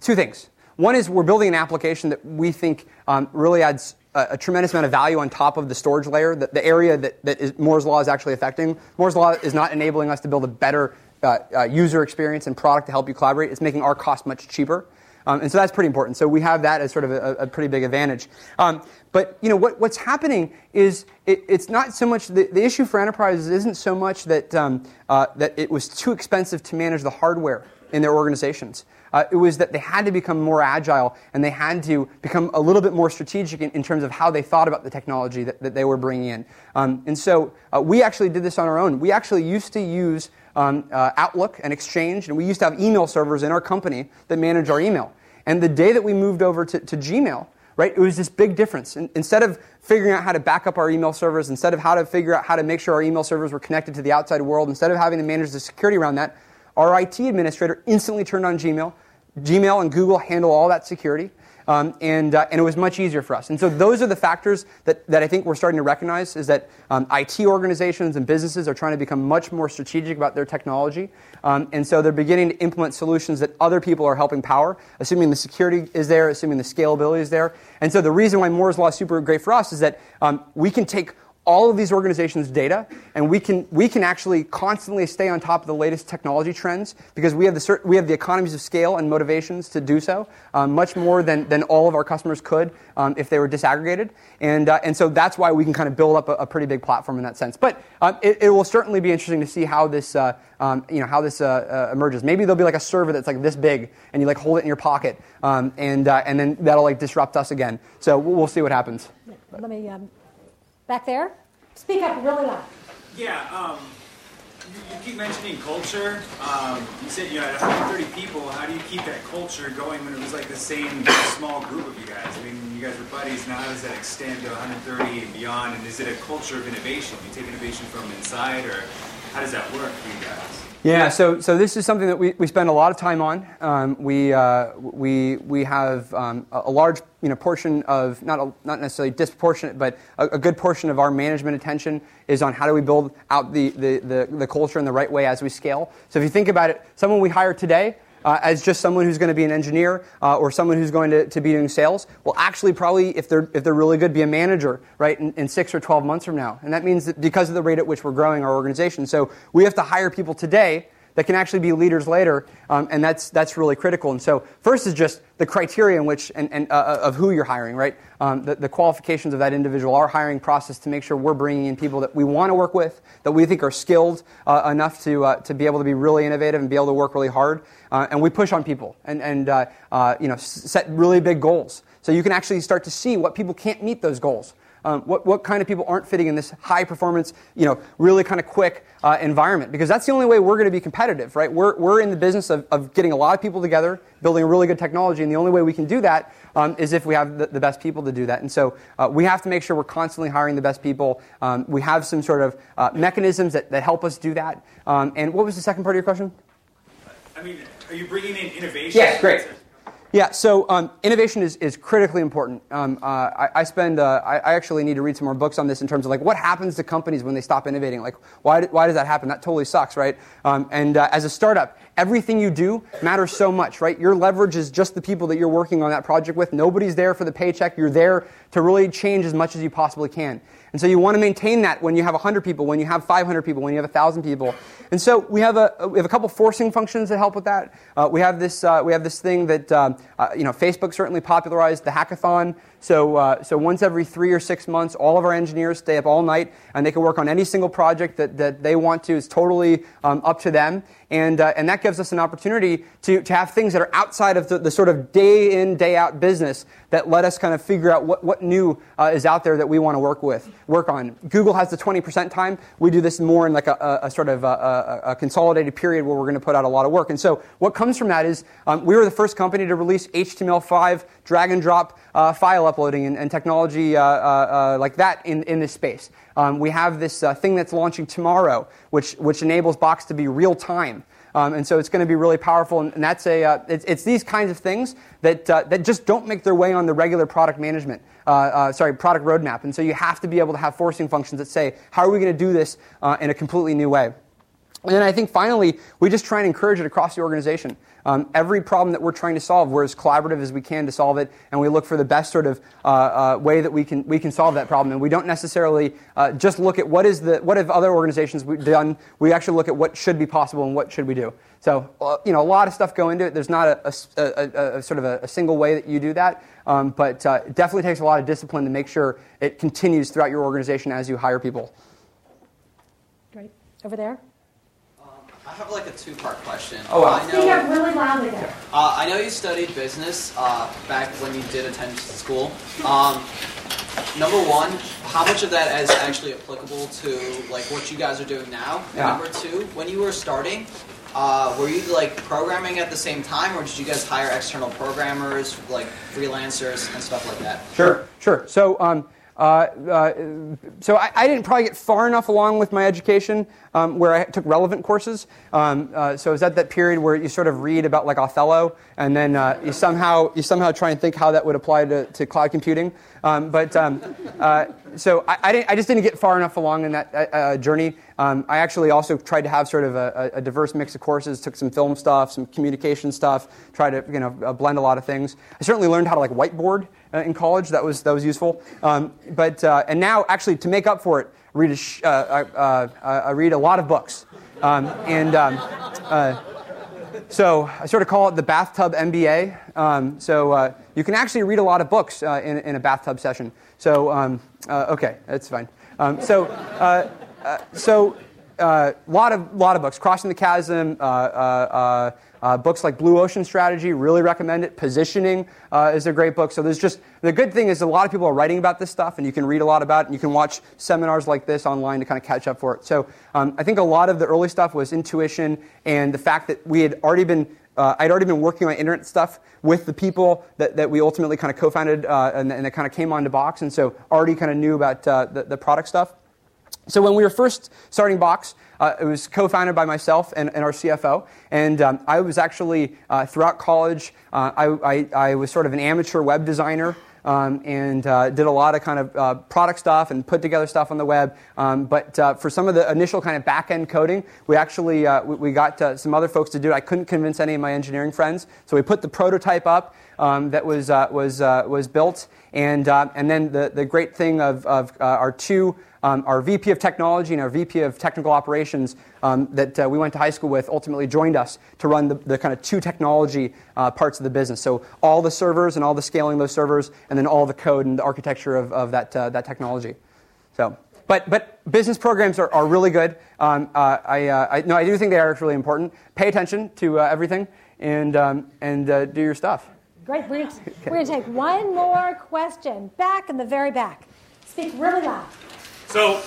two things. One is we're building an application that we think um, really adds a, a, tremendous amount of value on top of the storage layer, the, the area that, that is, Moore's Law is actually affecting. Moore's Law is not enabling us to build a better uh, uh, user experience and product to help you collaborate. It's making our cost much cheaper. Um, and so that's pretty important. So we have that as sort of a, a pretty big advantage. Um, but you know what, what's happening is it, it's not so much the, the, issue for enterprises isn't so much that um, uh, that it was too expensive to manage the hardware in their organizations. Uh, it was that they had to become more agile and they had to become a little bit more strategic in, in terms of how they thought about the technology that, that they were bringing in. Um, and so uh, we actually did this on our own. We actually used to use um, uh, Outlook and Exchange, and we used to have email servers in our company that manage our email. And the day that we moved over to, to Gmail, right, it was this big difference. In, instead of figuring out how to back up our email servers, instead of how to figure out how to make sure our email servers were connected to the outside world, instead of having to manage the security around that, our IT administrator instantly turned on Gmail. Gmail and Google handle all that security. Um, and, uh, and it was much easier for us. And so those are the factors that, that I think we're starting to recognize is that um, IT organizations and businesses are trying to become much more strategic about their technology. Um, and so they're beginning to implement solutions that other people are helping power, assuming the security is there, assuming the scalability is there. And so the reason why Moore's Law is super great for us is that um, we can take all of these organizations' data, and we can, we can actually constantly stay on top of the latest technology trends because we have the, we have the economies of scale and motivations to do so, um, much more than, than all of our customers could um, if they were disaggregated. And, uh, and so that's why we can kind of build up a, a pretty big platform in that sense. But uh, it, it, will certainly be interesting to see how this, uh, um, you know, how this uh, uh, emerges. Maybe there'll be like a server that's like this big, and you like hold it in your pocket, um, and, and then that'll like disrupt us again. So we'll see what happens. Let me um, Back there? Speak up really loud. Yeah, um, you, you, keep mentioning culture. Um, you said you had 130 people. How do you keep that culture going when it was like the same small group of you guys? I mean, you guys were buddies. Now, how does that extend to 130 and beyond? And is it a culture of innovation? Do you take innovation from inside, or how does that work for you guys? Yeah, so, so this is something that we, we spend a lot of time on. Um, we, uh, we, we have um, a, large you know, portion of, not, a, not necessarily disproportionate, but a, a, good portion of our management attention is on how do we build out the, the, the, the culture in the right way as we scale. So if you think about it, someone we hire today uh, as just someone who's going to be an engineer uh, or someone who's going to, to be doing sales will actually probably, if they're, if they're really good, be a manager, right, in, in six or 12 months from now. And that means that because of the rate at which we're growing our organization. So we have to hire people today that can actually be leaders later, um, and that's, that's really critical. And so, first is just the criteria in which and, and uh, uh, of who you're hiring, right? Um, the, the, qualifications of that individual, our hiring process to make sure we're bringing in people that we want to work with, that we think are skilled uh, enough to, uh, to be able to be really innovative and be able to work really hard. Uh, and we push on people and, and uh, you know, set really big goals. So you can actually start to see what people can't meet those goals. Um, what, what kind of people aren't fitting in this high performance, you know, really kind of quick uh, environment? Because that's the only way we're going to be competitive, right? We're, we're in the business of, of getting a lot of people together, building a really good technology, and the only way we can do that um, is if we have the, the, best people to do that. And so uh, we have to make sure we're constantly hiring the best people. Um, we have some sort of uh, mechanisms that, that help us do that. Um, and what was the second part of your question? I mean, are you bringing in innovation? Yes, great. Yeah, so um, innovation is, is critically important. Um, uh, I, I, spend, uh, I, I, actually need to read some more books on this in terms of like what happens to companies when they stop innovating. Like, why, why does that happen? That totally sucks, right? Um, and uh, as a startup, everything you do matters so much, right? Your leverage is just the people that you're working on that project with. Nobody's there for the paycheck. You're there to really change as much as you possibly can. And so you want to maintain that when you have 100 people, when you have 500 people, when you have 1,000 people. And so we have a, we have a couple forcing functions that help with that. Uh, we, have this, uh, we have this thing that, um, uh, you know, Facebook certainly popularized, the hackathon. So, uh, so once every three or six months, all of our engineers stay up all night and they can work on any single project that, that they want to. It's totally um, up to them. And, uh, and that gives us an opportunity to, to have things that are outside of the, the, sort of day in, day out business that let us kind of figure out what, what new uh, is out there that we want to work with, work on. Google has the 20% time. We do this more in like a, a, sort of a, a, consolidated period where we're going to put out a lot of work. And so what comes from that is um, we were the first company to release HTML5 drag and drop uh, file uploading and, and technology uh, uh, uh, like that in, in this space. Um, we have this thing that's launching tomorrow, which, which enables Box to be real time. Um, and so it's going to be really powerful. And, and that's a, uh, it's, it's, these kinds of things that, uh, that just don't make their way on the regular product management, uh, sorry, product roadmap. And so you have to be able to have forcing functions that say, how are we going to do this in a completely new way? And then I think finally, we just try and encourage it across the organization. Um, every problem that we're trying to solve, we're as collaborative as we can to solve it, and we look for the best sort of uh, uh, way that we can we can solve that problem. And we don't necessarily uh, just look at what is the what have other organizations done. We actually look at what should be possible and what should we do. So uh, you know, a lot of stuff go into it. There's not a, a, a, a sort of a, single way that you do that, um, but uh, it definitely takes a lot of discipline to make sure it continues throughout your organization as you hire people. Great. Over there. I have like a two-part question. Oh, wow. I know, Speak up really loudly there. Uh, I know you studied business uh, back when you did attend school. Um, number one, how much of that is actually applicable to like what you guys are doing now? Yeah. Number two, when you were starting, uh, were you like programming at the same time, or did you guys hire external programmers, like freelancers and stuff like that? Sure, sure. So. Um, so I, I, didn't probably get far enough along with my education um, where I took relevant courses. Um, uh, so it was at that period where you sort of read about like Othello, and then uh, you somehow you somehow try and think how that would apply to, to cloud computing. Um, but um, uh, so I, I, I, just didn't get far enough along in that journey. Um, I actually also tried to have sort of a, a, diverse mix of courses. Took some film stuff, some communication stuff. Tried to you know blend a lot of things. I certainly learned how to like whiteboard uh, in college. That was that was useful. Um, but uh, and now actually to make up for it, read a sh- uh, uh, uh I read a lot of books, um, and. Um, uh, so I sort of call it the bathtub MBA. Um, so you can actually read a lot of books in, in, a bathtub session. So um, okay, that's fine. Um, so so a uh, lot of lot of books. Crossing the Chasm, uh, uh, uh, books like Blue Ocean Strategy, really recommend it. Positioning uh, is a great book. So there's just the good thing is a lot of people are writing about this stuff, and you can read a lot about it, and you can watch seminars like this online to kind of catch up for it. So um, I think a lot of the early stuff was intuition and the fact that we had already been uh, I'd already been working on internet stuff with the people that, that we ultimately kind of co-founded uh, and, and that kind of came onto Box, and so already kind of knew about uh, the, the product stuff. So when we were first starting Box, uh, it was co-founded by myself and, and our CFO. And um, I was actually, uh, throughout college, uh, I, I, I, was sort of an amateur web designer. Um, and uh, did a lot of kind of uh, product stuff and put together stuff on the web. Um, but uh, for some of the initial kind of back end coding, we actually we, we, got some other folks to do it. I couldn't convince any of my engineering friends, so we put the prototype up um, that was was was built. And and then the the great thing of, of our two um, our VP of technology and our VP of technical operations um, that uh, we went to high school with ultimately joined us to run the, the kind of two technology uh, parts of the business. So all the servers and all the scaling those servers, and then all the code and the architecture of, of that, uh, that technology. So, but, but business programs are, are really good. Um, uh, I, uh, I, no, I do think they are really important. Pay attention to uh, everything and, um, and do your stuff. Great. We're going to take one more question. Back in the very back. Speak really loud. So,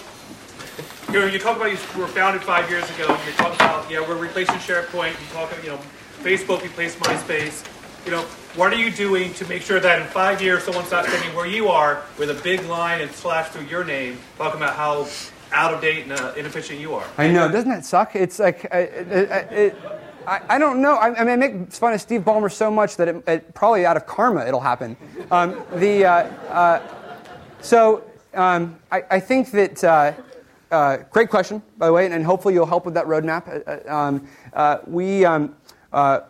you know, you talk about you were founded five years ago. You talk about, yeah, we're replacing SharePoint. You talk about, you know, Facebook replaced MySpace. You know, what are you doing to make sure that in five years someone's not standing where you are with a big line and slash through your name, talking about how out of date and uh, inefficient you are? I know. Doesn't that suck? It's like, it, it, I, I, don't know. I, I, mean, I make fun of Steve Ballmer so much that it, it probably out of karma it'll happen. Um, the, uh, uh so um, I, I, think that, uh, uh, great question, by the way, and, and, hopefully you'll help with that roadmap. Uh, uh um, uh, we, um, I,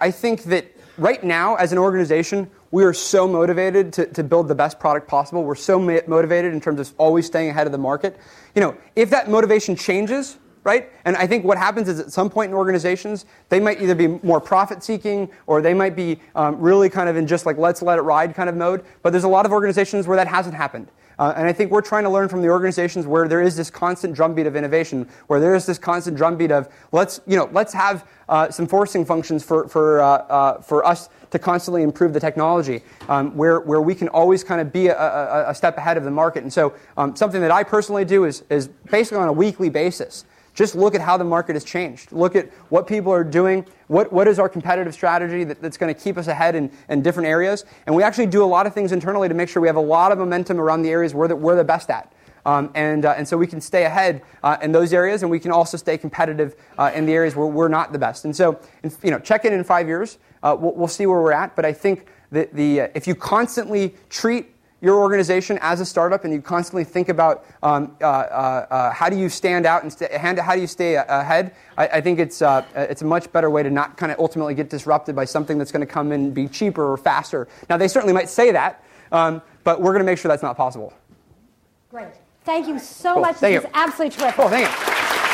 I, think that right now, as an organization, we are so motivated to, to build the best product possible. We're so ma- motivated in terms of always staying ahead of the market. You know, if that motivation changes, right? And I think what happens is at some point in organizations, they might either be more profit seeking or they might be um, really kind of in just like let's let it ride kind of mode. But there's a lot of organizations where that hasn't happened. Uh, and I think we're trying to learn from the organizations where there is this constant drumbeat of innovation, where there is this constant drumbeat of let's, you know, let's have uh, some forcing functions for, for, uh, uh for us to constantly improve the technology, um, where, where we can always kind of be a, a, a step ahead of the market. And so um, something that I personally do is, is basically on a weekly basis. Just look at how the market has changed. Look at what people are doing. What, what is our competitive strategy that, that's going to keep us ahead in, in different areas? And we actually do a lot of things internally to make sure we have a lot of momentum around the areas we're the, we're the best at. Um, and, uh, and so we can stay ahead uh, in those areas, and we can also stay competitive uh, in the areas where we're not the best. And so, you know, check in in five years. Uh, we'll, we'll, see where we're at. But I think that the, uh, if you constantly treat your organization as a startup and you constantly think about um, uh, uh, uh, how do you stand out and st- how do you stay ahead, I, I think it's, uh, it's a much better way to not kind of ultimately get disrupted by something that's going to come in and be cheaper or faster. Now, they certainly might say that, um, but we're going to make sure that's not possible. Great. Thank you so cool. much. Thank this you. is absolutely terrific. Cool, thank you.